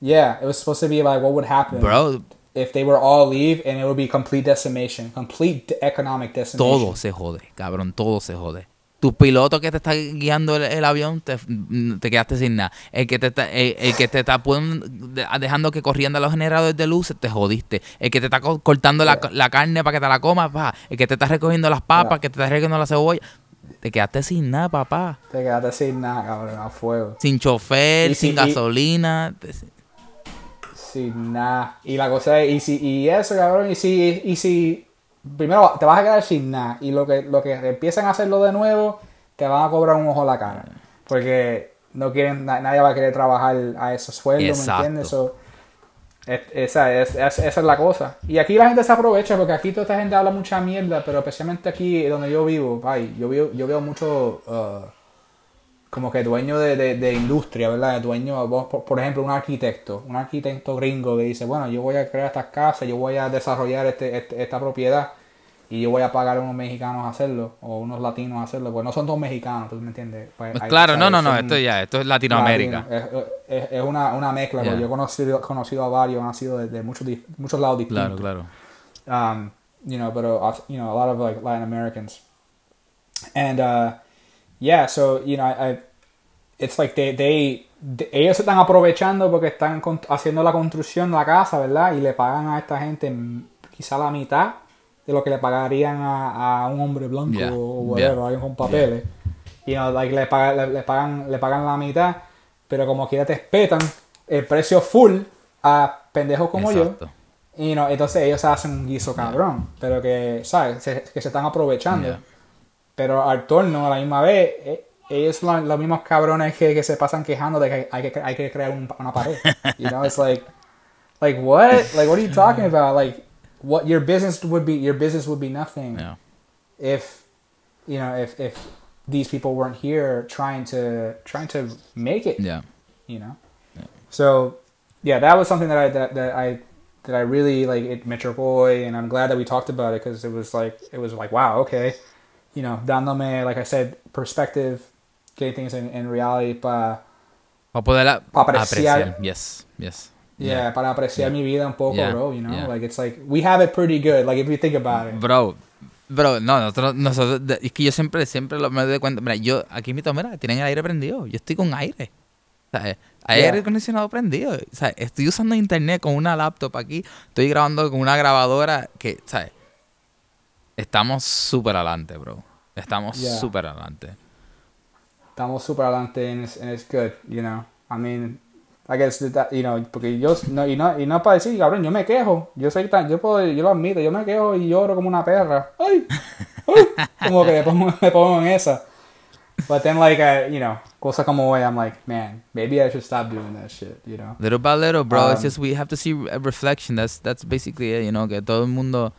S3: Yeah, it was supposed to be like what would happen
S2: Bro,
S3: if they were all leave, and it would be complete decimation, complete economic decimation.
S2: todo se jode, cabrón, todo se jode. Tu piloto que te está guiando el, el avión, te, te quedaste sin nada. El que te está, el, el que te está dejando que corriendo los generadores de luces, te jodiste. El que te está co- cortando la, la carne para que te la comas, pa. El que te está recogiendo las papas,
S3: Yeah.
S2: que te está recogiendo la cebolla. Te quedaste sin nada, papá.
S3: Te quedaste sin nada, cabrón, a fuego.
S2: Sin chofer,
S3: Y
S2: sin
S3: si-
S2: gasolina.
S3: Sin nada. Y la cosa es, y si, y eso, cabrón, y si, y si, primero te vas a quedar sin nada, y lo que, lo que empiezan a hacerlo de nuevo, te van a cobrar un ojo a la cara. Porque no quieren, na- nadie va a querer trabajar a esos sueldos, ¿me entiendes? So, es- esa, es, es- esa es la cosa. Y aquí la gente se aprovecha, porque aquí toda esta gente habla mucha mierda, pero especialmente aquí donde yo vivo, ay, yo veo, yo veo mucho... uh, como que dueño de, de, industria, ¿verdad? Dueño, vos, por, por ejemplo, un arquitecto, un arquitecto gringo que dice, bueno, yo voy a crear estas casas, yo voy a desarrollar este, este- esta propiedad. Y yo voy a pagar a unos mexicanos a hacerlo o unos latinos a hacerlo, pues no son todos mexicanos, ¿tú me entiendes? Pues
S2: Pues
S3: hay-
S2: claro, no,
S3: ¿sabes?
S2: no, no,
S3: Son
S2: esto ya, esto es Latinoamérica.
S3: Es, es- es una, una mezcla,
S2: Yeah.
S3: porque yo he conocido, conocido a varios, han sido de, de muchos, muchos lados
S2: Claro,
S3: distintos.
S2: claro.
S3: um, you know, but uh, you know, a lot of like Latin Americans, and uh, yeah, so you know, I, I it's like they, they, ellos se están aprovechando porque están haciendo la construcción de la casa, ¿verdad? Y le pagan a esta gente mm, quizá la mitad de lo que le pagarían a, a un hombre blanco
S2: Yeah,
S3: o whatever,
S2: yeah,
S3: alguien con papeles. You know, like le, paga- le, le pagan, le pagan la mitad, pero como quiera te espetan el precio full a pendejos como yo.
S2: Exacto.
S3: Y no, entonces ellos hacen un guiso cabrón, pero que, ¿sabes? Se- que se están aprovechando. Pero al torno, a la misma vez, eh, ellos son los mismos cabrones que, que se pasan quejando de que hay que, hay que crear un- una pared. You know, it's like, like what? Like, what are you talking about? Like, what your business would be, your business would be nothing
S2: Yeah.
S3: if, you know, if, if these people weren't here trying to, trying to make it
S2: Yeah.
S3: you know. So, yeah, that was something that I that, that I that I really like it Metro Boy, and I'm glad that we talked about it because it was like it was like wow, okay, you know, dándome like I said perspective, getting things in, in reality,
S2: poder
S3: Pa apreciar.
S2: apreciar. Yes, yes.
S3: Yeah, para apreciar mi vida un poco, bro. You know, like it's like we have it pretty good. Like if you think about it,
S2: Bro, bro, no, nosotros, nosotros, es que yo siempre, siempre lo, me doy cuenta, mira, yo, aquí mi mira, tienen el aire prendido, yo estoy con aire, ¿sabes? Hay
S3: Yeah.
S2: aire acondicionado prendido, ¿sabes? Estoy usando internet con una laptop aquí, estoy grabando con una grabadora que, ¿sabes? Estamos súper adelante, bro, estamos
S3: Yeah.
S2: súper adelante.
S3: estamos super adelante and it's, and it's good, you know. I mean, that, you know, porque yo, no, y no, y no para decir, cabrón, yo me quejo, yo soy tan, yo puedo, yo lo admito, yo me quejo y lloro como una perra. Ay, ay, como que me pongo, me pongo en esa. But then like, I, you know, cosas como hoy, I'm like, man, maybe I should stop doing that shit, you know.
S2: Little by little, bro. it's
S3: Um,
S2: just we have to see a reflection. That's that's basically it, you know, que todo el mundo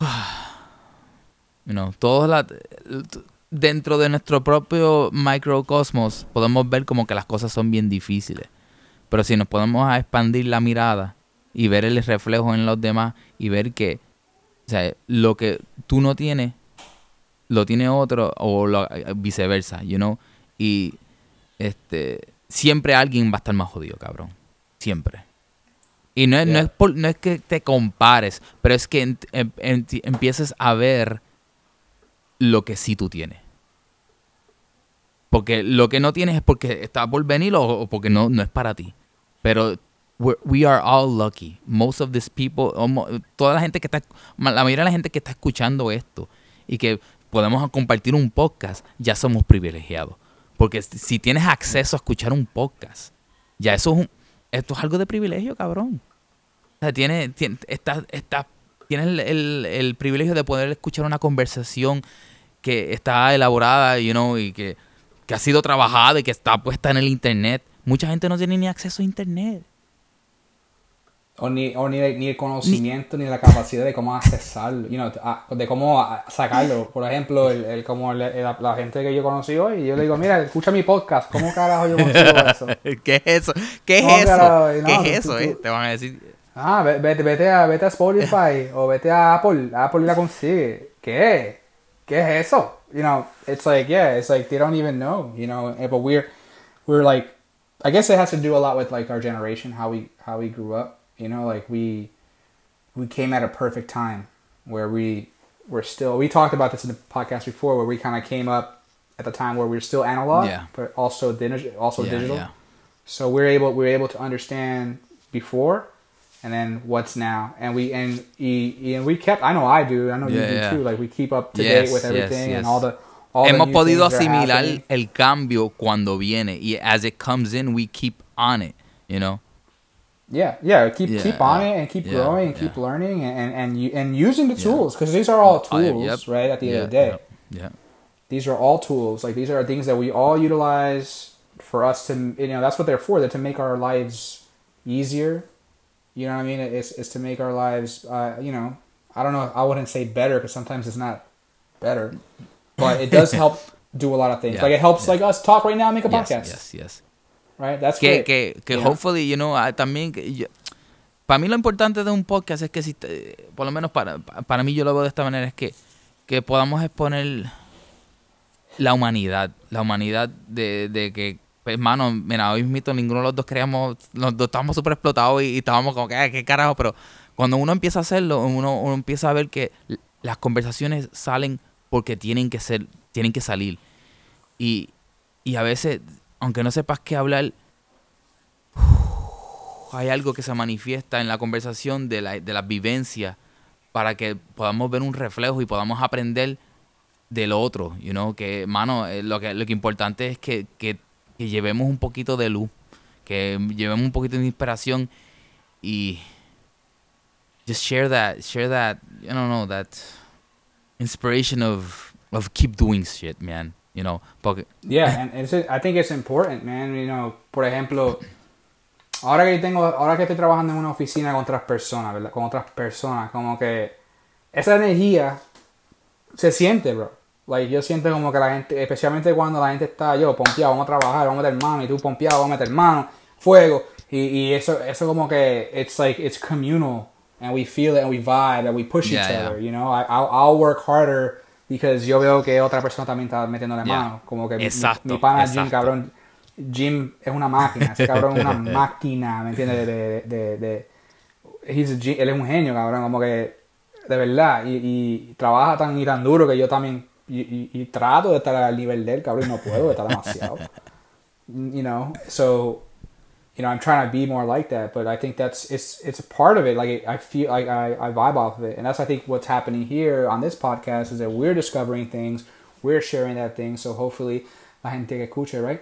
S2: you know, todos la dentro de nuestro propio microcosmos podemos ver como que las cosas son bien difíciles. Pero si nos podemos expandir la mirada y ver el reflejo en los demás y ver que o sea, lo que tú no tienes lo tiene otro o lo- viceversa, you know, y este siempre alguien va a estar más jodido, cabrón. Siempre. Y no es, no es, por- no es que te compares, pero es que en- em- em- empieces a ver lo que sí tú tienes. Porque lo que no tienes es porque está por venir o, porque no, no es para ti. Pero we are all lucky. Most of these people, toda la gente que está, la mayoría de la gente que está escuchando esto y que podemos compartir un podcast, ya somos privilegiados. Porque si- si tienes acceso a escuchar un podcast, ya eso es un, esto es algo de privilegio, cabrón. O sea, tiene, tiene- está- está- tienes el, el- el privilegio de poder escuchar una conversación que está elaborada, you know, y que, que ha sido trabajada y que está puesta en el internet. Mucha gente no tiene ni acceso a internet.
S3: O ni, o ni, ni el conocimiento ni la capacidad de cómo accesarlo, you know, a- de cómo sacarlo. Por ejemplo, el, el- como el- el- la, la gente que yo conocí hoy, yo le digo, mira, escucha mi podcast, ¿cómo carajo yo consigo eso?
S2: ¿Qué es eso? ¿Qué es eso?
S3: no,
S2: ¿Qué
S3: tú-
S2: es eso?
S3: tú-
S2: eh? Te van a decir.
S3: Ah, ve- vete, vete, a, vete a Spotify o vete a Apple. Apple la consigue. ¿Qué? ¿Qué es eso? You know, it's like, yeah, it's like they don't even know, you know, eh, but we're, we're like, I guess it has to do a lot with like our generation, how we, how we grew up, you know, like we, we came at a perfect time where we were still, we talked about this in the podcast before where we kind of came up at the time where we were still analog,
S2: Yeah.
S3: but also, also
S2: Yeah,
S3: digital.
S2: yeah.
S3: So we're able we're able to understand before and then what's now. And we and and we kept I know I do, I know
S2: Yeah,
S3: you do
S2: yeah.
S3: too. Like we keep up to
S2: Yes,
S3: date with everything
S2: yes.
S3: and all the all the
S2: Hemos
S3: new
S2: podido
S3: things that are
S2: asimilar el cambio cuando viene. Y as it comes in, we keep on it, you know?
S3: Yeah, yeah, keep
S2: Yeah,
S3: keep on it and keep growing and keep learning and and and, you, and using the tools because these are all
S2: Oh,
S3: tools,
S2: yep.
S3: right? At the end of the day.
S2: Yeah.
S3: these are all tools. Like these are things that we all utilize for us to, you know, that's what they're for. They're to make our lives easier. You know what I mean? It's, it's to make our lives, uh, you know, I don't know. I wouldn't say better because sometimes it's not better, but it does help do a lot of things.
S2: Yeah,
S3: like it helps,
S2: yeah.
S3: like us talk right now, and make a
S2: Yes,
S3: podcast,
S2: yes, yes.
S3: right? That's
S2: que,
S3: great.
S2: que, que
S3: know?
S2: hopefully, you know, ah, también yo- para mí lo importante de un podcast es que si, te- por lo menos para, para mí yo lo veo de esta manera, es que, que podamos exponer la humanidad, la humanidad de, de que, pues, hermano, mira, hoy mismo ninguno de los dos creíamos, los dos estábamos súper explotados y, estábamos como que, "Ay, qué carajo, pero cuando uno empieza a hacerlo, uno, empieza a ver que las conversaciones salen porque tienen que ser, tienen que salir. Y, y a veces, aunque no sepas qué hablar, hay algo que se manifiesta en la conversación de, la, de las vivencias para que podamos ver un reflejo y podamos aprender del otro, you know, que, mano, eh, lo que lo que importante es que, que llevemos un poquito de luz, que llevemos un poquito de inspiración y just share that, share that, I don't know, that inspiration of of keep doing shit, man, you know,
S3: Yeah, and it's, I think it's important, man. You know, por ejemplo, ahora que tengo, ahora que estoy trabajando en una oficina con otras personas, ¿verdad? Con otras personas, como que esa energía se siente, bro. Like, yo siento como que la gente, especialmente cuando la gente está, yo, pompeado, vamos a trabajar, vamos a meter mano, y tú pompeado, vamos a meter mano, fuego, y, y eso, eso como que, it's like, it's communal, and we feel it, and we vibe, and we push
S2: Yeah,
S3: each
S2: yeah.
S3: other, you know, I, I'll, I'll work harder because yo veo que otra persona también está metiéndole
S2: Yeah.
S3: mano, como que mi-
S2: Exacto,
S3: mi, mi pana Jim, cabrón, Jim es una máquina, ese cabrón es una máquina, ¿me entiendes? De, de, de, de- he's a él es un genio, cabrón, como que de verdad, y, y trabaja tan y tan duro que yo también, y, y, y trato de estar al nivel de él, cabrón, y no puedo, está demasiado. you know, so, you know, I'm trying to be more like that, but I think that's, it's, it's a part of it, like, I feel, like, I, I vibe off of it, and that's, I think, what's happening here on this podcast is that we're discovering things, we're sharing that thing, so hopefully, la gente que escuche, right,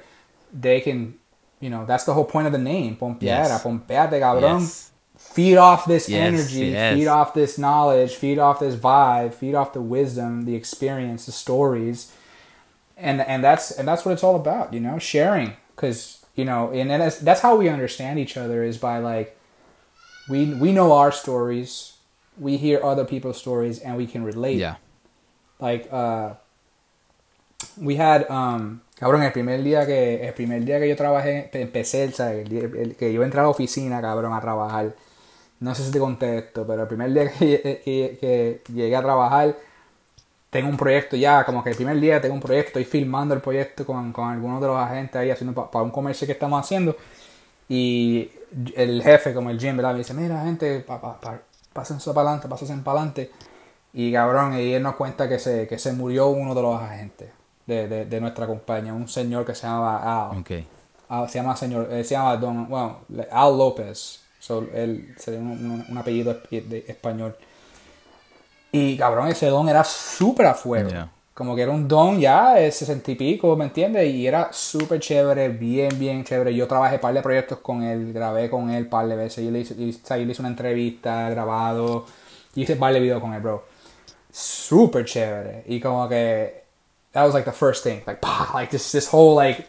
S3: they can, you know, that's the whole point of the name, pompeara,
S2: Yes.
S3: pompeate, cabrón,
S2: yes.
S3: Feed off this
S2: Yes,
S3: energy,
S2: yes.
S3: feed off this knowledge, feed off this vibe, feed off the wisdom, the experience, the stories, and and that's and that's what it's all about, you know, sharing. Because you know, and that's that's how we understand each other is by like we we know our stories, we hear other people's stories, and we can relate.
S2: Yeah.
S3: Like uh, we had um, cabrón, el primer día que el primer día que yo trabajé, empecé, el, día- el que yo entré a la oficina, cabrón, a trabajar. No sé si te conté esto, pero el primer día que, que- que llegué a trabajar, tengo un proyecto ya, como que el primer día tengo un proyecto, estoy filmando el proyecto con, con algunos de los agentes ahí haciendo pa- para un comercio que estamos haciendo. Y el jefe, como el Jim, ¿verdad? Me dice, mira, gente, pa, pa, pa- pásense para adelante, pásense para adelante. Y cabrón, y él nos cuenta que se, que se murió uno de los agentes de, de, de nuestra compañía, un señor que se llamaba Al. Ah, se llama señor, eh, se llama Don, bueno, Al López. So, él sería un, un- un apellido de- español. Y cabrón, ese don era súper a fuego.
S2: Yeah.
S3: Como que era un don ya de sesenta y pico, ¿me entiendes? Y era súper chévere, bien, bien chévere. Yo trabajé par de proyectos con él, grabé con él par de veces. Yo le hice, yo le hice una entrevista, grabado, y hice par de videos con él, bro. Súper chévere. Y como que, that was like the first thing. Like, like this, this whole, like,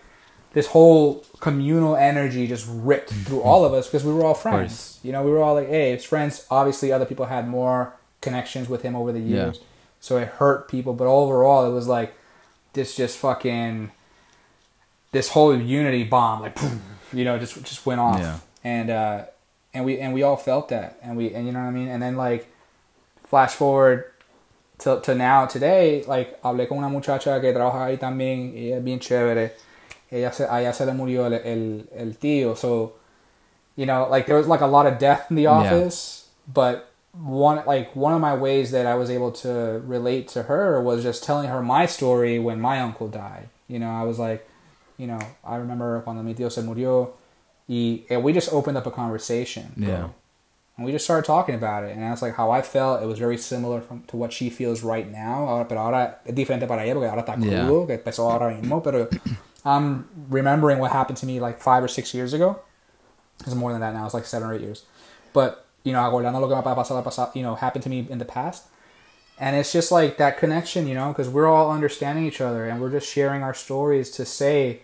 S3: this whole communal energy just ripped through all of us because we were all friends. You know, we were all like, hey, it's friends. Obviously, other people had more connections with him over the
S2: Yeah.
S3: years. So it hurt people. But overall, it was like this just fucking, this whole unity bomb, like, boom, you know, just just went off.
S2: Yeah.
S3: And, uh, and we and we all felt that and we and you know what I mean and then like flash forward to, to now today like hablé con una muchacha que trabaja ahí también y ella es bien chévere ella se, a ella se le murió el, el, el tío so you know like there was like a lot of death in the office but one like one of my ways that I was able to relate to her was just telling her my story when my uncle died you know I was like you know I remember cuando mi tío se murió y and we just opened up a conversation bro.
S2: Yeah.
S3: And we just started talking about it, and that's like how I felt. It was very similar from, to what she feels right now. Ahora, pero ahora es diferente para ella porque ahora está
S2: Yeah.
S3: crudo, que empezó ahora mismo. Pero I'm remembering what happened to me like five or six years ago. It's more than that now. It's like seven or eight years. But you know, acordando lo que me ha pasado, you know, happened to me in the past. And it's just like that connection, you know, because we're all understanding each other and we're just sharing our stories to say,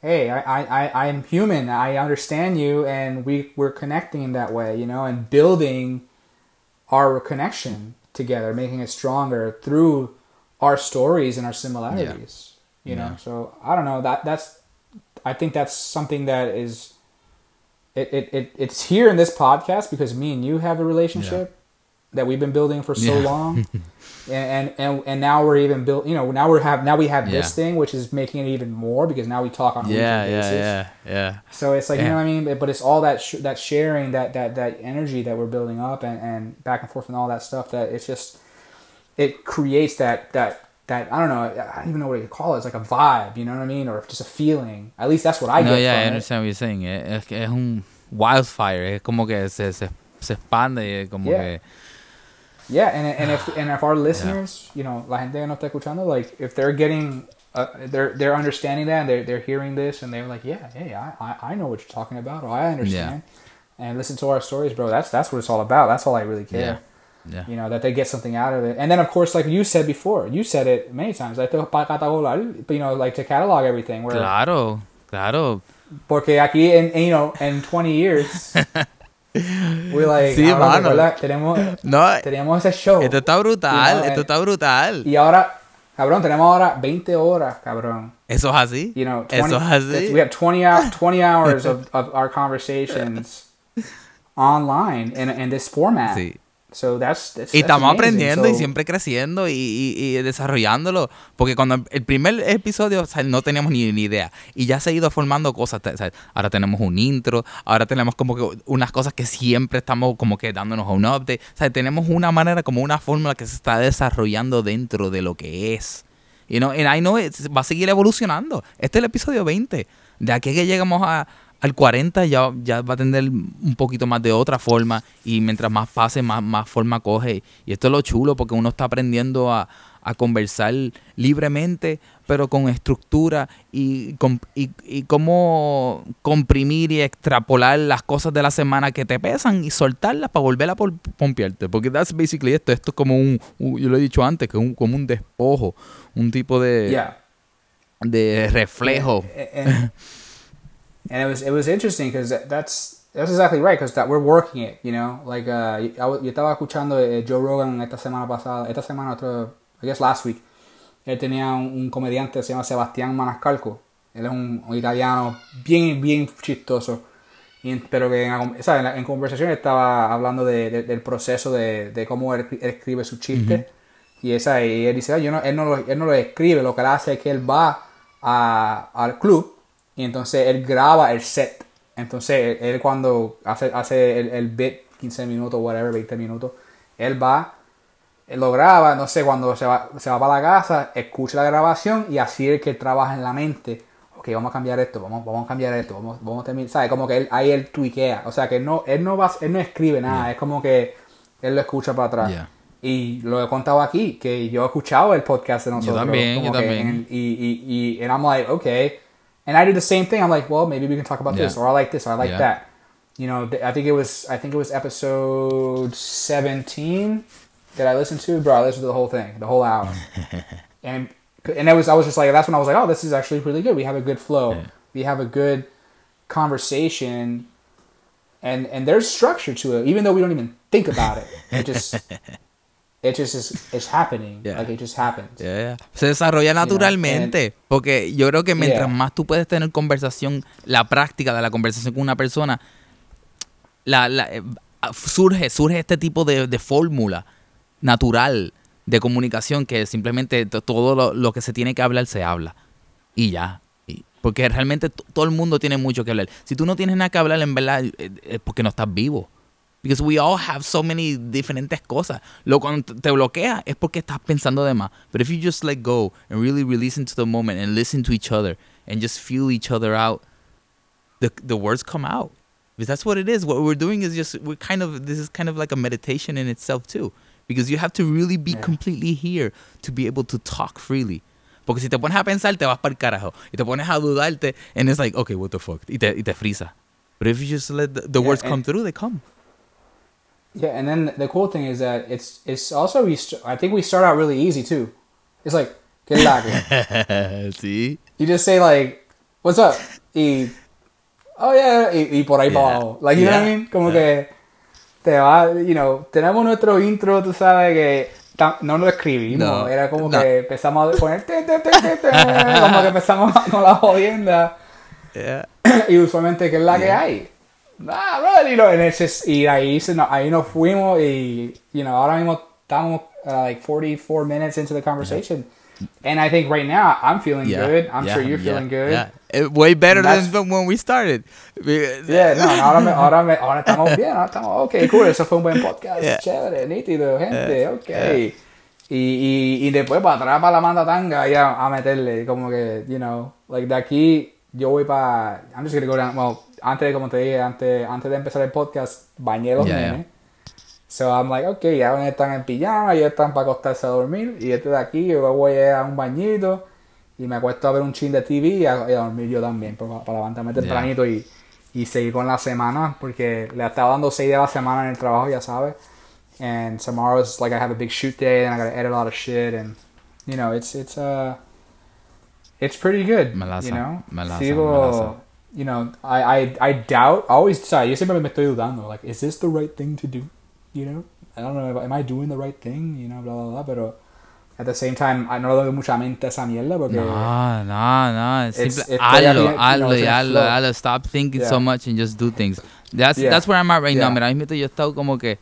S3: hey, I, I, I, I'm human. I understand you, and we we're connecting in that way, you know, and building our connection together, making it stronger through our stories and our similarities. You know, so I don't know that that's I think that's something that is it, it, it it's here in this podcast because me and you have a relationship that we've been building for so
S2: Yeah.
S3: long. And, and and now we're even built. You know, now we have now we have this
S2: Yeah.
S3: thing, which is making it even more because now we talk on a
S2: Yeah,
S3: weekly
S2: yeah,
S3: basis.
S2: yeah, yeah.
S3: So it's like you know what I mean, but it's all that sh- that sharing, that that that energy that we're building up, and, and back and forth, and all that stuff. That it's just it creates that that that I don't know, I don't even know what you call it. It's like a vibe, you know what I mean, or just a feeling. At least that's what I
S2: no,
S3: get
S2: yeah, I
S3: from it.
S2: understand what you're saying. Es, es un wildfire. Es como que se, se, se expande como
S3: Yeah.
S2: que...
S3: Yeah, and and if and if our listeners, you know, la gente que no está escuchando, like if they're getting, uh, they're they're understanding that, and they're they're hearing this, and they're like, yeah, hey, I I, I know what you're talking about, or I understand, yeah. and listen to our stories, bro. That's that's what it's all about. That's all I really care.
S2: Yeah.
S3: You know that they get something out of it, and then of course, like you said before, you said it many times, like you know, like to catalog everything. Where
S2: Claro, claro.
S3: porque aquí, in, in, you know, in twenty years, we're like,
S2: Sí,
S3: ahora,
S2: mano.
S3: recuerda, tenemos
S2: No,
S3: teníamos ese show.
S2: esto está brutal,
S3: You know,
S2: esto está brutal.
S3: Y ahora, cabrón, tenemos ahora 20 horas, cabrón.
S2: Eso es así.
S3: You know, 20,
S2: Eso es así.
S3: we have 20, hou- 20 hours of, of our conversations online in, in this format.
S2: Sí.
S3: So that's, that's
S2: Y
S3: that's
S2: estamos
S3: amazing.
S2: aprendiendo y
S3: So-
S2: siempre creciendo y, y- y desarrollándolo. Porque cuando el primer episodio o sea, no teníamos ni, ni idea. Y ya se ha ido formando cosas. o sea, ahora tenemos un intro, ahora tenemos como que unas cosas que siempre estamos como que dándonos un update. O sea, tenemos una manera, como una fórmula que se está desarrollando dentro de lo que es. You know, and I know it va a seguir evolucionando. Este es el episodio 20. De aquí que llegamos a, al 40 ya, ya va a tener un poquito más de otra forma y mientras más pase, más, más forma coge. Y esto es lo chulo porque uno está aprendiendo a, a conversar libremente, pero con estructura y, y, y cómo comprimir y extrapolar las cosas de la semana que te pesan y soltarlas para volver a pompearte. Porque that's basically esto. Esto es como un, yo lo he dicho antes, que es un, como un despojo, un tipo de,
S3: Yeah.
S2: de reflejo.
S3: And, and it was it was interesting because that's that's exactly right because that we're working it, you know. Like uh, yo, yo estaba escuchando eh, Joe Rogan esta semana pasada, esta semana otro, I guess last week. Él tenía un, un comediante que se llama Sebastián Maniscalco. Él es un, un italiano bien bien chistoso. Y pero que en, ¿sabes? en, la- en conversación estaba hablando de- de- del proceso de, de cómo él, él escribe sus chistes. Y, esa, y él dice, "Ah, yo no, él, no lo, él no lo escribe, lo que él hace es que él va a- al club y entonces él graba el set. Entonces él, él cuando hace, hace el, el bit, 15 minutos, whatever, 20 minutos, él va, él lo graba, no sé, cuando se va, se va para la casa, escucha la grabación y así es que él trabaja en la mente. Ok, vamos a cambiar esto, vamos, vamos a cambiar esto, vamos, vamos a terminar, ¿sabes? Como que él, ahí él tuiquea, o sea que él no, él no va, él no escribe nada, es como que él lo escucha para atrás.
S2: Yeah.
S3: Y lo he contado aquí, que yo he escuchado el podcast de nosotros.
S2: también,
S3: como
S2: yo también.
S3: en- y, y, y, and I'm like, okay. And I do the same thing. I'm like, well, maybe we can talk about
S2: Yeah.
S3: this, or I like this, or I like
S2: Yeah.
S3: that. You know, I think it was, I think it was episode 17 that I listened to. Bro, I listened to the whole thing, the whole hour. and and it was, I was just like, that's when I was like, oh, this is actually really good. We have a good flow.
S2: Yeah.
S3: We have a good conversation. And, and there's structure to it, even though we don't even think about it. It just it just is it's happening.
S2: Yeah.
S3: Like it just happens.
S2: Yeah, yeah. Se desarrolla naturalmente. porque yo creo que mientras más tú puedes tener conversación, la práctica de la conversación con una persona, la, la- eh, surge, surge este tipo de, de fórmula natural de comunicación que simplemente to- todo lo, lo que se tiene que hablar se habla. Y ya. Y- porque realmente todo el mundo tiene mucho que hablar. Si tú no tienes nada que hablar, en verdad, eh, es porque no estás vivo. Because we all have so many diferentes cosas. Lo cuando te bloquea es porque estás pensando de más. But if you just let go and really release into the moment and listen to each other and just feel each other out, the the words come out. Because that's what it is. What we're doing is just we're kind of this is kind of like a meditation in itself too. Because you have to really be
S3: Yeah.
S2: completely here to be able to talk freely. Porque si te pones a pensar, te vas para el carajo. Y te pones a dudarte, and it's like, okay, what the fuck. Y te, y te frisa. But if you just let the, the
S3: Yeah,
S2: words come through, they come.
S3: Yeah, and then the cool thing is that it's it's also we st- I think we start out really easy too. It's like get lago.
S2: sí.
S3: you just say like what's up y oh yeah y, y por ahí
S2: Yeah.
S3: para abajo. Like you know what I
S2: Yeah.
S3: mean? Como que te va, you know, tenemos nuestro intro, tú sabes que no lo escribimos,
S2: No,
S3: era como
S2: no.
S3: que empezamos a poner te, te, te, como que empezamos con la jodienda
S2: Yeah.
S3: y usualmente que es la que
S2: Yeah.
S3: hay. Nah, bro, y, ese, y ahí, no, ahí nos fuimos y, you know, ahora mismo estamos uh, like 44 minutes into the conversation. And I think right now I'm feeling good. I'm sure you're feeling good.
S2: Yeah. It, way better than when we started.
S3: Yeah, no, ahora, me, ahora, me, ahora estamos bien, ahora estamos, ok, cool, eso fue un buen podcast,
S2: Yeah.
S3: chévere, nítido, gente, ok. Y, y, y después para atrás, para la manda tanga, y a, a meterle, como que, you know, like de aquí, yo voy para, I'm just gonna go down, well, antes de, como te dije, antes, antes de empezar el podcast, bañé los
S2: Yeah, yeah.
S3: nenes. So I'm like, ok, ya están en pijama, ya están para acostarse a dormir, y este de aquí, yo voy a un bañito, y me acuesto a ver un chin de TV y a, y a dormir yo también, para, para levantarme tempranito y, y seguir con la semana, porque le estaba dando seis días a la semana en el trabajo, ya sabes. And tomorrow is like I have a big shoot day, and I gotta edit a lot of shit, and you know, it's it's uh, it's pretty good.
S2: Melaza,
S3: you know,
S2: melaza,
S3: Sigo,
S2: melaza.
S3: You know, I, I I doubt. Always, sea, yo siempre me estoy dudando. Like, is this the right thing to do? You know, I don't know. Am I doing the right thing? You know, blah blah blah. Pero at the same time, I no le doy mucha mente a esa mierda porque
S2: No, no, no.
S3: It's-
S2: Simple,
S3: it's
S2: hazlo,
S3: todavía, you know,
S2: hazlo. Stop thinking
S3: Yeah.
S2: so much and just do things. That's,
S3: Yeah.
S2: that's where I'm at right now. Mira, mismo yo he estado como que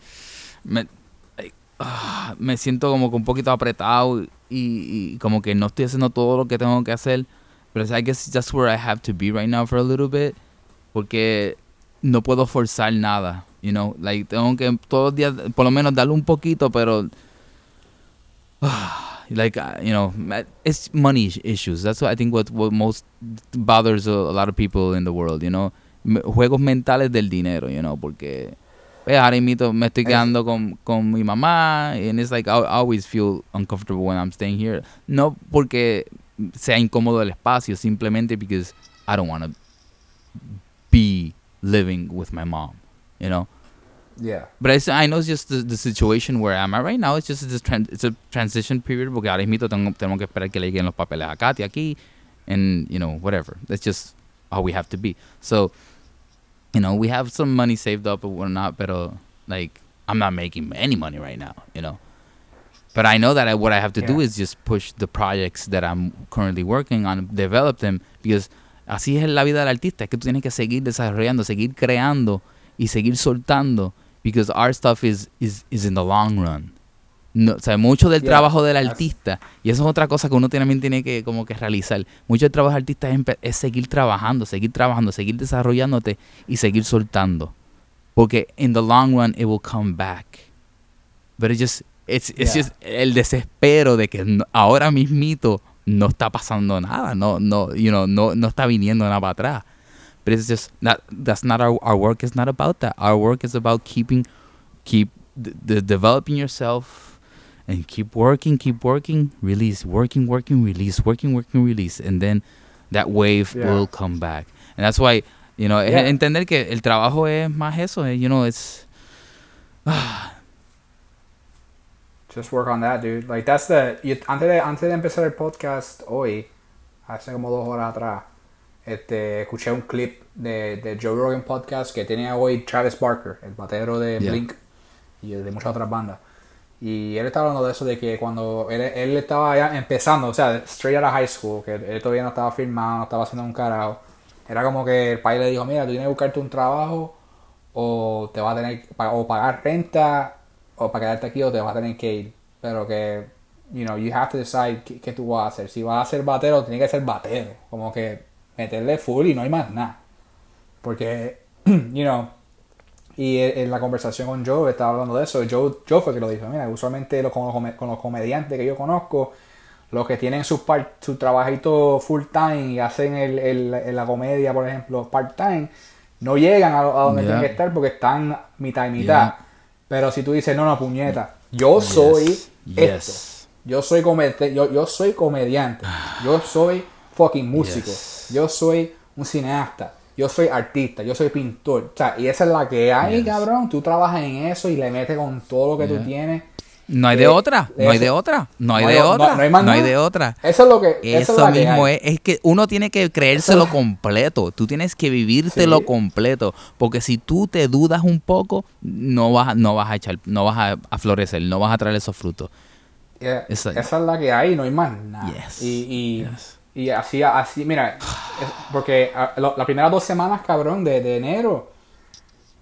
S2: me, like, ah, me siento como que un poquito apretado y, y como que no estoy haciendo todo lo que tengo que hacer. Pero I guess that's where I have to be right now for a little bit. Porque no puedo forzar nada. You know, like tengo que todos los días, por lo menos darle un poquito, pero like uh, you know it's money issues that's what i think what, what most bothers a, a lot of people in the world you know juegos mentales del dinero you know porque pues, ahora mismo me estoy quedando con, con mi mamá and it's like I, I always feel uncomfortable when i'm staying here no porque sea incómodo el espacio simplemente because i don't want to be living with my mom you know
S3: yeah,
S2: But it's, I know it's just the, the situation where I'm at right now. It's just this tran- it's a transition period porque ahora mismo tengo, tenemos que esperar que le lleguen los papeles a Katy aquí and, you know, whatever. That's just how we have to be. So, you know, we have some money saved up or whatnot, but, like, I'm not making any money right now, you know. But I know that I, what I have to do is just push the projects that I'm currently working on, develop them, because así es la vida del artista, es que tú tienes que seguir desarrollando, seguir creando y seguir soltando, because our stuff is, is, is in the long run. No, o sea, mucho del
S3: Yeah,
S2: trabajo del artista, y eso es otra cosa que uno también tiene que como que realizar, mucho del trabajo del artista es, es seguir trabajando, seguir trabajando, seguir desarrollándote y seguir soltando. Porque in the long run it will come back. But it just, it's
S3: Yeah.
S2: just el desespero de que no- ahora mismito no está pasando nada, no, no, you know, no, no está viniendo nada para atrás. But it's just not, that's not our, our work is not about that. Our work is about keeping, keep d- d- developing yourself and keep working, keep working, release, working, working, release, working, working, release. And then that wave
S3: Yeah.
S2: will come back. And that's why, you know, es
S3: Yeah.
S2: entender que el trabajo es más eso, eh, you know, it's,
S3: Just work on that, dude. Like, that's the... antes, de, antes de empezar el podcast hoy, hace como dos horas atrás, este, escuché un clip de, de Joe Rogan Podcast que tenía hoy Travis Barker, el batero de
S2: Yeah.
S3: Blink y de muchas otras bandas. Y él estaba hablando de eso, de que cuando él, él estaba ya empezando, o sea, straight out of high school, que él todavía no estaba firmado, no estaba haciendo un carajo, era como que el país le dijo, mira, tú tienes que buscarte un trabajo o te vas a tener o pagar renta o para quedarte aquí o te vas a tener que ir. Pero que, you know, you have to decide qué, qué tú vas a hacer. Si vas a ser batero, tiene que ser batero. Como que meterle full y no hay más nada. Porque, you know, y en en la conversación con Joe estaba hablando de eso. Joe, Joe fue que lo dijo. Mira, usualmente con, los, come- con los comediantes que yo conozco, los que tienen su, par- su trabajito full time y hacen el, el- el- la comedia, por ejemplo, part time, no llegan a, a donde
S2: Yeah.
S3: tienen que estar porque están mitad y mitad.
S2: Yeah.
S3: Pero si tú dices, no, no, puñeta, yo soy esto.
S2: Yes.
S3: Yo soy, yo, yo soy comediante. Yo soy fucking músico.
S2: Yes.
S3: Yo soy un cineasta. Yo soy artista. Yo soy pintor. O sea, y esa es la que hay, cabrón. Tú trabajas en eso y le metes con todo lo que tú tienes.
S2: No hay de
S3: Eh,
S2: otra, no hay de otra, no hay de otra,
S3: no hay más
S2: no hay
S3: nada.
S2: de otra.
S3: Eso es lo que.
S2: Eso
S3: es que
S2: mismo
S3: hay.
S2: es, es que uno tiene que creérselo completo, tú tienes que vivírtelo
S3: Sí.
S2: completo, porque si tú te dudas un poco, no vas, no vas a echar, no vas a, a florecer, no vas a traer esos frutos.
S3: Yeah,
S2: Esa-
S3: es la que hay, no hay más nada.
S2: Yes.
S3: Y, y,
S2: Yes.
S3: y así, así, mira, es- porque ah, las primeras dos semanas, cabrón, de, de enero,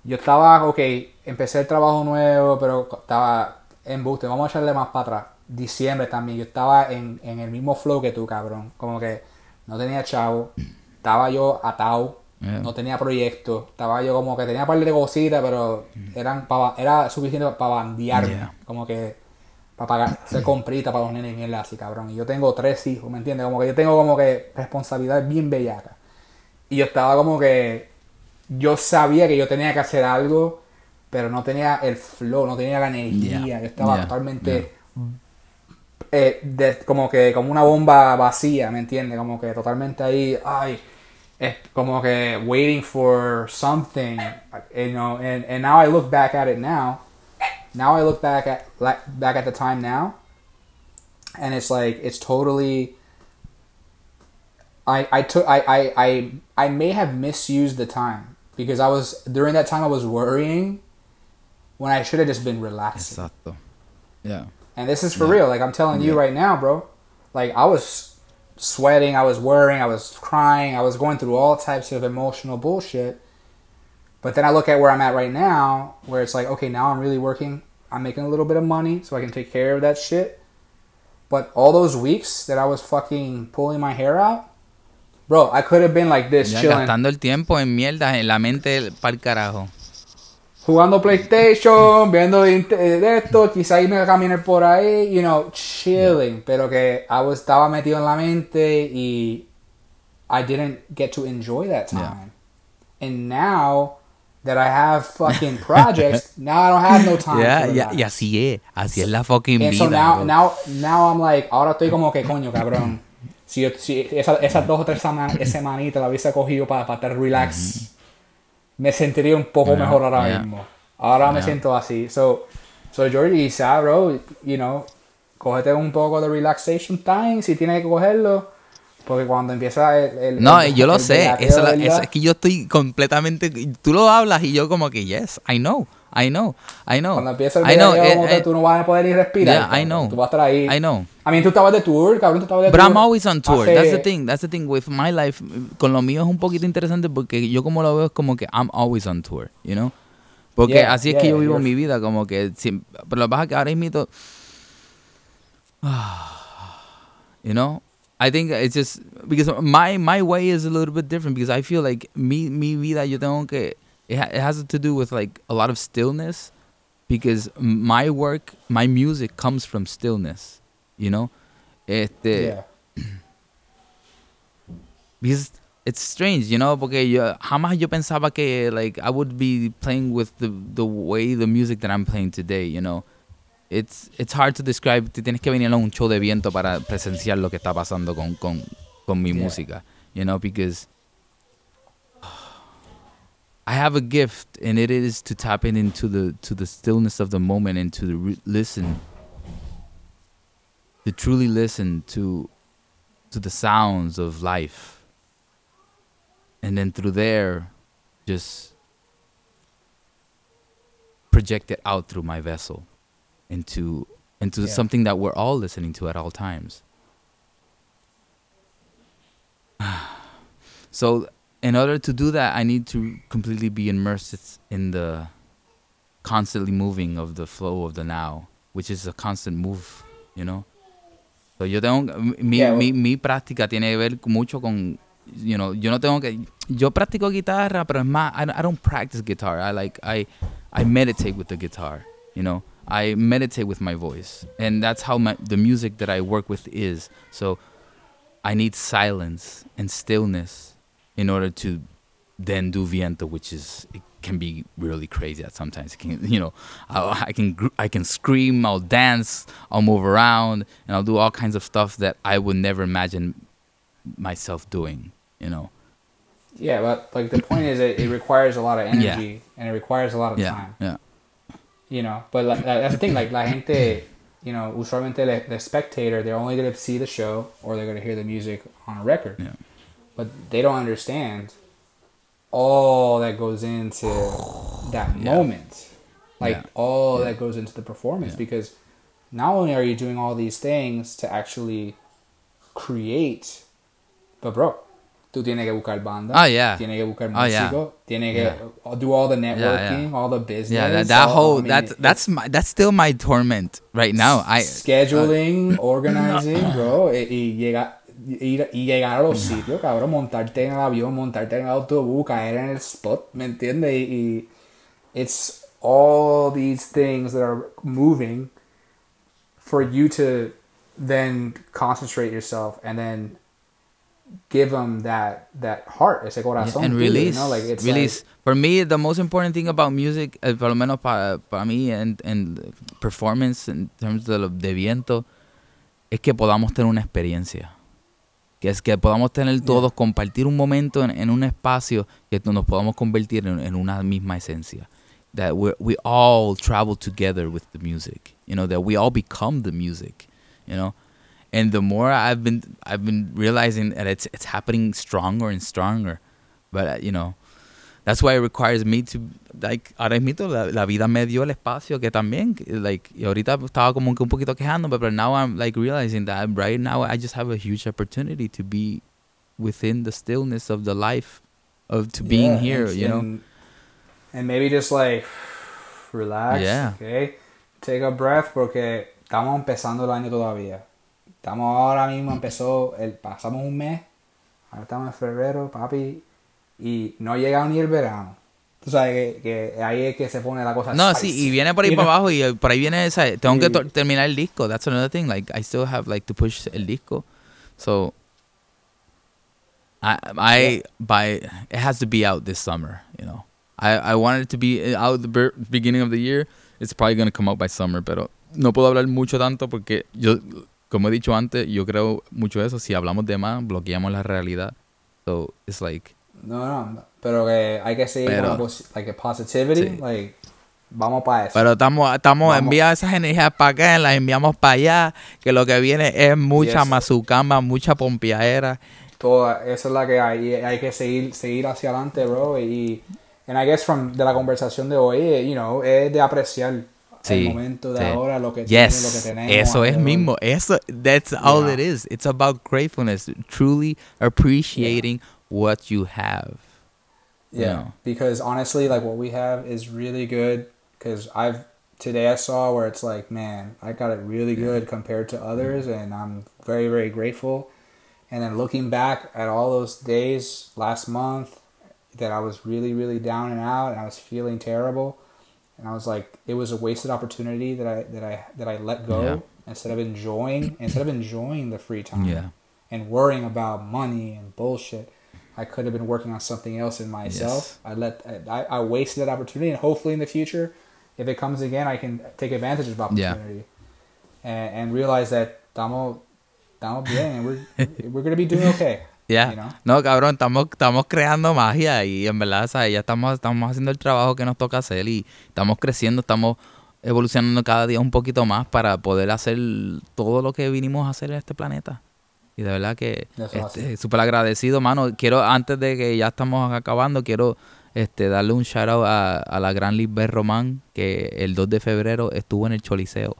S3: yo estaba, ok, empecé el trabajo nuevo, pero estaba en buste, vamos a echarle más para atrás. Diciembre también, yo estaba en, en el mismo flow que tú, cabrón. Como que no tenía chavo, estaba yo atado,
S2: Yeah.
S3: no tenía proyecto, estaba yo como que tenía un par de cositas, pero eran pa- era suficiente para bandearme.
S2: Yeah.
S3: Como que para pagar, hacer comprita para los nenes y mierda así, cabrón. Y yo tengo tres hijos, ¿me entiendes? Como que yo tengo como que responsabilidades bien bellacas. Y yo estaba como que yo sabía que yo tenía que hacer algo, pero no tenía el flow, no tenía la energía.
S2: Yeah.
S3: Yo estaba
S2: Yeah.
S3: totalmente eh, de- como que como una bomba vacía, ¿me entiendes? Como que totalmente ahí, ay, es como que waiting for something, you know. And, and now I look back at it now. Now I look back at like, back at the time now, and it's like it's totally. I I took I I I I may have misused the time because I was during that time I was worrying when I should have just been relaxing.
S2: Exacto. Yeah.
S3: And this is for real. Like I'm telling you right now, bro. Like I was sweating, I was worrying, I was crying, I was going through all types of emotional bullshit. But then I look at where I'm at right now, where it's like, okay, now I'm really working. I'm making a little bit of money so I can take care of that shit. But all those weeks that I was fucking pulling my hair out, bro, I could have been like this,
S2: Ya,
S3: chilling,
S2: gastando el tiempo en mierda, en la mente para el carajo.
S3: Jugando PlayStation, viendo int- eh, de esto, quizá irme a caminar por ahí, you know, chilling, pero que I estaba metido en la mente y I didn't get to enjoy that time.
S2: Yeah.
S3: And now that I have fucking projects, now I don't have no time.
S2: Ya,
S3: relax.
S2: y así es. Así es la fucking
S3: And
S2: vida.
S3: so now,
S2: bro.
S3: now, now I'm like, ahora estoy como que coño, cabrón. Si, yo- si esa- esas dos o tres sema- semanitas la hubiese cogido para, para estar relax, me sentiría un poco
S2: Yeah,
S3: mejor ahora
S2: yeah.
S3: mismo. Ahora me siento así. So, so Georgie, quizá, bro, you know, cógete un poco de relaxation time si tienes que cogerlo. Porque cuando empieza el. el-
S2: No,
S3: el-
S2: yo lo sé. Eso, eso es que yo estoy completamente. Tú lo hablas y yo, como que, yes, I know. I know. I know.
S3: Cuando empieza el
S2: I know.
S3: bellaqueo,
S2: eh,
S3: como que
S2: eh,
S3: tú no vas a poder ni respirar.
S2: yeah, I know.
S3: Tú vas a estar ahí.
S2: I know.
S3: I mean, tú estabas de tour, cabrón, tú estabas de
S2: But
S3: tour.
S2: I'm always on tour.
S3: hace-
S2: That's the thing. That's the thing with my life. Con lo mío es un poquito interesante porque yo como lo veo es como que I'm always on tour, you know? Porque
S3: Yeah,
S2: así es
S3: yeah,
S2: que yo vivo
S3: you're-
S2: mi vida, como que siem- pero lo que pasa es que ahora mismo you know? I think it's just because my my way is a little bit different because I feel like mi mi vida yo tengo que it, ha- it has to do with like a lot of stillness because my work, my music comes from stillness, you know? Este,
S3: Yeah.
S2: because it's strange, you know, porque yo jamás yo pensaba que like I would be playing with the the way the music that I'm playing today, you know. It's it's hard to describe. Te tienes que venir a un show de viento para presenciar lo que está pasando con con con mi
S3: Yeah.
S2: música, you know, because I have a gift and it is to tap in into the to the stillness of the moment and to re- listen to truly listen to to the sounds of life and then through there just project it out through my vessel into into
S3: Yeah.
S2: something that we're all listening to at all times so in order to do that i need to completely be immersed in the constantly moving of the flow of the now which is a constant move you know? So yo tengo mi,
S3: Yeah,
S2: mi, mi práctica tiene que ver mucho con you know yo no tengo que yo practico guitarra pero es más I, don't- I don't practice guitar. I like I I meditate with the guitar you know? I meditate with my voice and that's how my, the music that I work with is. So I need silence and stillness in order to then do viento, which is it can be really crazy at sometimes. It can, you know, I, I can I can scream, I'll dance, I'll move around, and I'll do all kinds of stuff that I would never imagine myself doing. You know,
S3: Yeah, but like the point is, it, it requires a lot of
S2: Yeah.
S3: energy and it requires a lot of
S2: yeah,
S3: time.
S2: yeah,
S3: You know, but like, that's the thing. Like la gente, you know, usualmente the, the spectator, they're only gonna see the show or they're gonna hear the music on a record.
S2: yeah.
S3: But they don't understand all that goes into that
S2: Yeah.
S3: moment, like
S2: Yeah.
S3: all that goes into the performance.
S2: Yeah.
S3: Because not only are you doing all these things to actually create, but bro, tú tienes que buscar banda.
S2: Oh, yeah.
S3: Tienes que buscar
S2: Oh, yeah.
S3: músico. Tienes que
S2: Yeah.
S3: do all the
S2: yeah.
S3: networking, all the business.
S2: Yeah, that, that
S3: all-
S2: whole
S3: I mean,
S2: that's that's my that's still my torment right now. I
S3: scheduling, uh, organizing, bro, y, y llega, ir, y llegar a los sitios, cabrón, montarte en el avión, montarte en el autobús, caer en el spot, ¿me entiendes? Y, y it's all these things that are moving for you to then concentrate yourself and then give them that that heart, ese corazón,
S2: and
S3: tuyo,
S2: release,
S3: you know? like it's
S2: release. For me, the most important thing about music, eh, por lo menos para, para mí, and, and performance in terms de, de viento, es que podamos tener una experiencia. Que es que podamos tener todos, compartir un momento en, en un espacio que nos podamos convertir en, en una misma esencia. That we we all travel together with the music. You know, that we all become the music. You know, and the more I've been I've been realizing that it's it's happening stronger and stronger. But uh, you know, that's why it requires me to like ahora mismo la, la vida me dio el espacio que también like y ahorita estaba como que un poquito quejándome, but now I'm like realizing that right now I just have a huge opportunity to be within the stillness of the life of to being
S3: Yeah,
S2: here,
S3: and-
S2: you know.
S3: and, and maybe just like relax,
S2: Yeah.
S3: okay, take a breath porque estamos empezando el año todavía. Estamos ahora mismo empezó el pasamos un mes, ahora estamos en febrero, papi, y no ha llegado ni el verano. Tú sabes que, que ahí es que se pone la cosa.
S2: No, sí,
S3: spicy.
S2: y viene por ahí
S3: You
S2: para
S3: know?
S2: abajo y eh, por ahí viene esa. Tengo que
S3: Sí.
S2: terminar el disco. That's another thing. Like, I still have like to push el disco. So, I, I, by, it has to be out this summer, you know. I, I want it to be out the beginning of the year. It's probably going to come out by summer, pero no puedo hablar mucho tanto porque yo, como he dicho antes, yo creo mucho eso. Si hablamos de más, bloqueamos la realidad. So, it's like,
S3: No, no, pero que hay que seguir con like, positivity,
S2: Sí.
S3: like, vamos para eso.
S2: Pero estamos, estamos enviando esas energías para acá, las enviamos para allá, que lo que viene es mucha
S3: Yes.
S2: mazucama, mucha pompeadera.
S3: Toda, esa es la que hay. hay que seguir, seguir hacia adelante, bro. Y, and I guess from, de la conversación de hoy, eh, you know, es de apreciar
S2: Sí,
S3: el momento de
S2: sí.
S3: ahora, lo que, tiene, lo que
S2: Yes,
S3: tenemos.
S2: eso es mismo, eso, that's all
S3: Yeah.
S2: it is. It's about gratefulness, truly appreciating what you have. you
S3: Yeah,
S2: know.
S3: because honestly, like what we have is really good. Because I've today I saw where it's like, man, I got it really good compared to others, mm-hmm. and I'm very very grateful. And then looking back at all those days last month that I was really really down and out, and I was feeling terrible, and I was like, it was a wasted opportunity that I that I that I let go
S2: Yeah.
S3: instead of enjoying instead of enjoying the free time
S2: Yeah.
S3: and worrying about money and bullshit. I could have been working on something else in myself. I let I, I wasted that opportunity, and hopefully in the future, if it comes again, I can take advantage of
S2: Yeah.
S3: opportunity and, and realize that estamos estamos bien, and we're we're gonna be doing okay. You know?
S2: no, cabrón, estamos, estamos creando magia y en verdad, ¿sabes? ya estamos, estamos haciendo el trabajo que nos toca hacer y estamos creciendo, estamos evolucionando cada día un poquito más para poder hacer todo lo que vinimos a hacer en este planeta. Y de verdad que este, súper agradecido, mano. Quiero, antes de que ya estamos acabando, quiero este, darle un shout out a, a la gran Lisbeth Román, que el 2 de febrero estuvo en el Choliseo.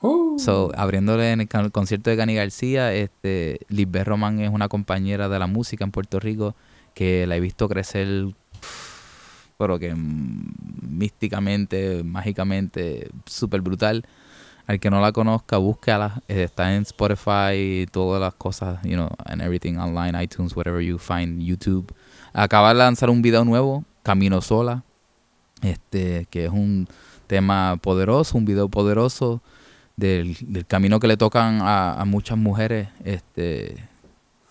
S3: Woo.
S2: So, abriéndole en el, concierto de Cani García, este, Lisbeth Román es una compañera de la música en Puerto Rico que la he visto crecer, pero que místicamente, mágicamente, súper brutal. Al que no la conozca, búscala. Eh, Está en Spotify, todas las cosas, you know, and everything online, iTunes, whatever you find, YouTube. Acaba de lanzar un video nuevo, Camino Sola, este, que es un tema poderoso, un video poderoso del, del camino que le tocan a, a muchas mujeres, este,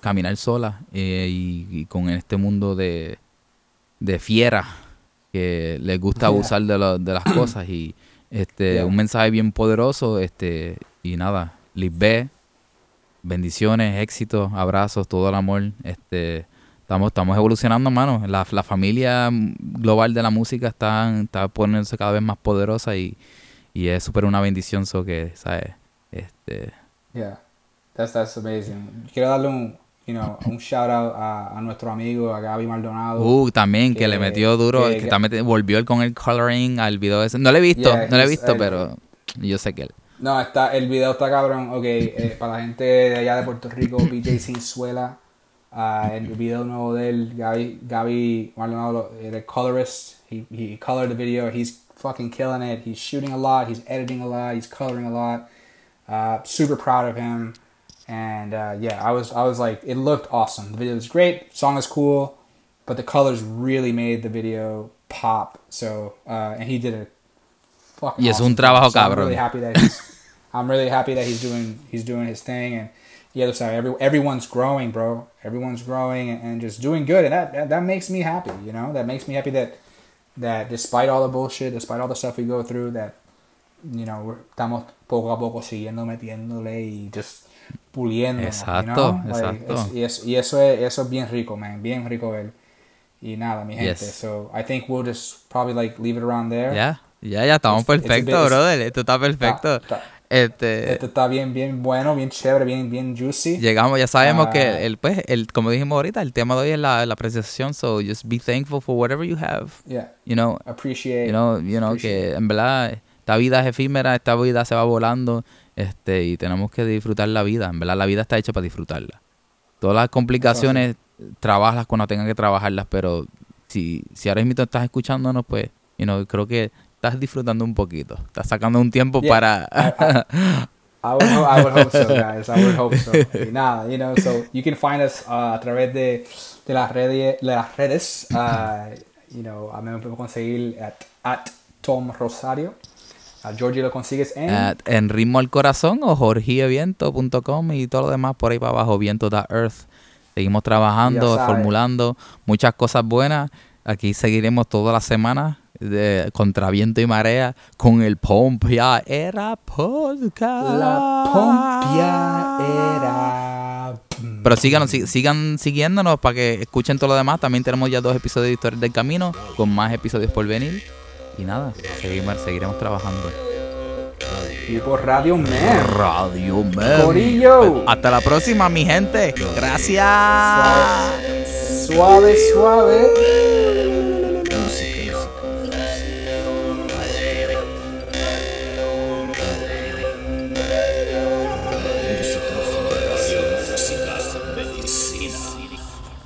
S2: caminar solas eh, y, y con este mundo de, de fiera que les gusta abusar de, lo- de las cosas y este
S3: Yeah.
S2: un mensaje bien poderoso este y nada Lisbeth bendiciones éxitos abrazos todo el amor este estamos estamos evolucionando mano la, la familia global de la música está está poniéndose cada vez más poderosa y, y es súper una bendición so que sabes este
S3: Yeah, that's that's amazing. Quiero darle un you know un shout out a, a nuestro amigo a Gaby Maldonado.
S2: Uh, también que,
S3: que-
S2: le metió duro,
S3: que-
S2: que, también volvió con el coloring al video ese. No lo he visto,
S3: Yeah,
S2: no lo he visto,
S3: él-
S2: pero yo sé que él.
S3: No, está, el video está cabrón. Ok, eh, para la gente de allá de Puerto Rico, BJ Sinzuela. Uh, el video nuevo de él, Gaby, Gaby Maldonado, the colorist, he, he colored the video. He's fucking killing it. He's shooting a lot. He's editing a lot. He's coloring a lot. Uh, super proud of him. And uh, yeah, I was I was like, it looked awesome. The video was great. Song is cool, but the colors really made the video pop. So uh, and he did a fucking.
S2: Y es
S3: awesome
S2: un trabajo.
S3: So I'm really happy that he's. I'm really happy that he's doing he's doing his thing and yeah, so every everyone's growing, bro. Everyone's growing and, and just doing good, and that, that that makes me happy. You know, that makes me happy that that despite all the bullshit, despite all the stuff we go through, that you know estamos poco a poco siguiendo metiéndole y just puliendo.
S2: Exacto,
S3: you know? Like,
S2: exacto.
S3: es- y, eso, y eso es eso es bien rico, man, bien rico ver. Y nada, mi gente.
S2: Yes.
S3: So I think we'll just probably like leave it around there.
S2: Ya, ya, ya estamos
S3: It's- it's a
S2: perfectos, brother. Esto está perfecto.
S3: Está- está-
S2: Este,
S3: Esto está bien, bien bueno, bien chévere, bien, bien juicy.
S2: llegamos, ya sabemos
S3: Ah.
S2: que el, pues, el, como dijimos ahorita, el tema de hoy es la, la apreciación. So just be thankful for whatever you have.
S3: Yeah,
S2: You know,
S3: appreciate.
S2: you know, you know
S3: appreciate
S2: que en verdad esta vida es efímera, esta vida se va volando, este, y tenemos que disfrutar la vida. En verdad la vida está hecha para disfrutarla. Todas las complicaciones, trabajas cuando tengan que trabajarlas, pero si, si ahora mismo estás escuchándonos, pues, you know, creo que estás disfrutando un poquito. Estás sacando un tiempo
S3: Yeah.
S2: para...
S3: I would, I would hope so, guys. I would hope so. Y nada, you know, so you can find us uh, a través de, de las redes, de las redes. Uh, you know, a mí me puedo conseguir at, at Tom Rosario. A Georgie lo consigues en.
S2: en ritmo al corazón o jorgieviento.com y todo lo demás por ahí para abajo, viento.earth. Seguimos trabajando, formulando muchas cosas buenas. Aquí seguiremos toda la semana de contra viento y marea con el Pompia Era Podcast.
S3: la Pompia era.
S2: Pero síganos, si- sigan siguiéndonos para que escuchen todo lo demás. También tenemos ya dos episodios de Historias del Camino con más episodios por venir. Y nada, seguimos, seguiremos trabajando.
S3: Y por Radio Man.
S2: Radio Man.
S3: Corillo.
S2: Hasta la próxima, mi gente. Gracias.
S3: Suave, suave.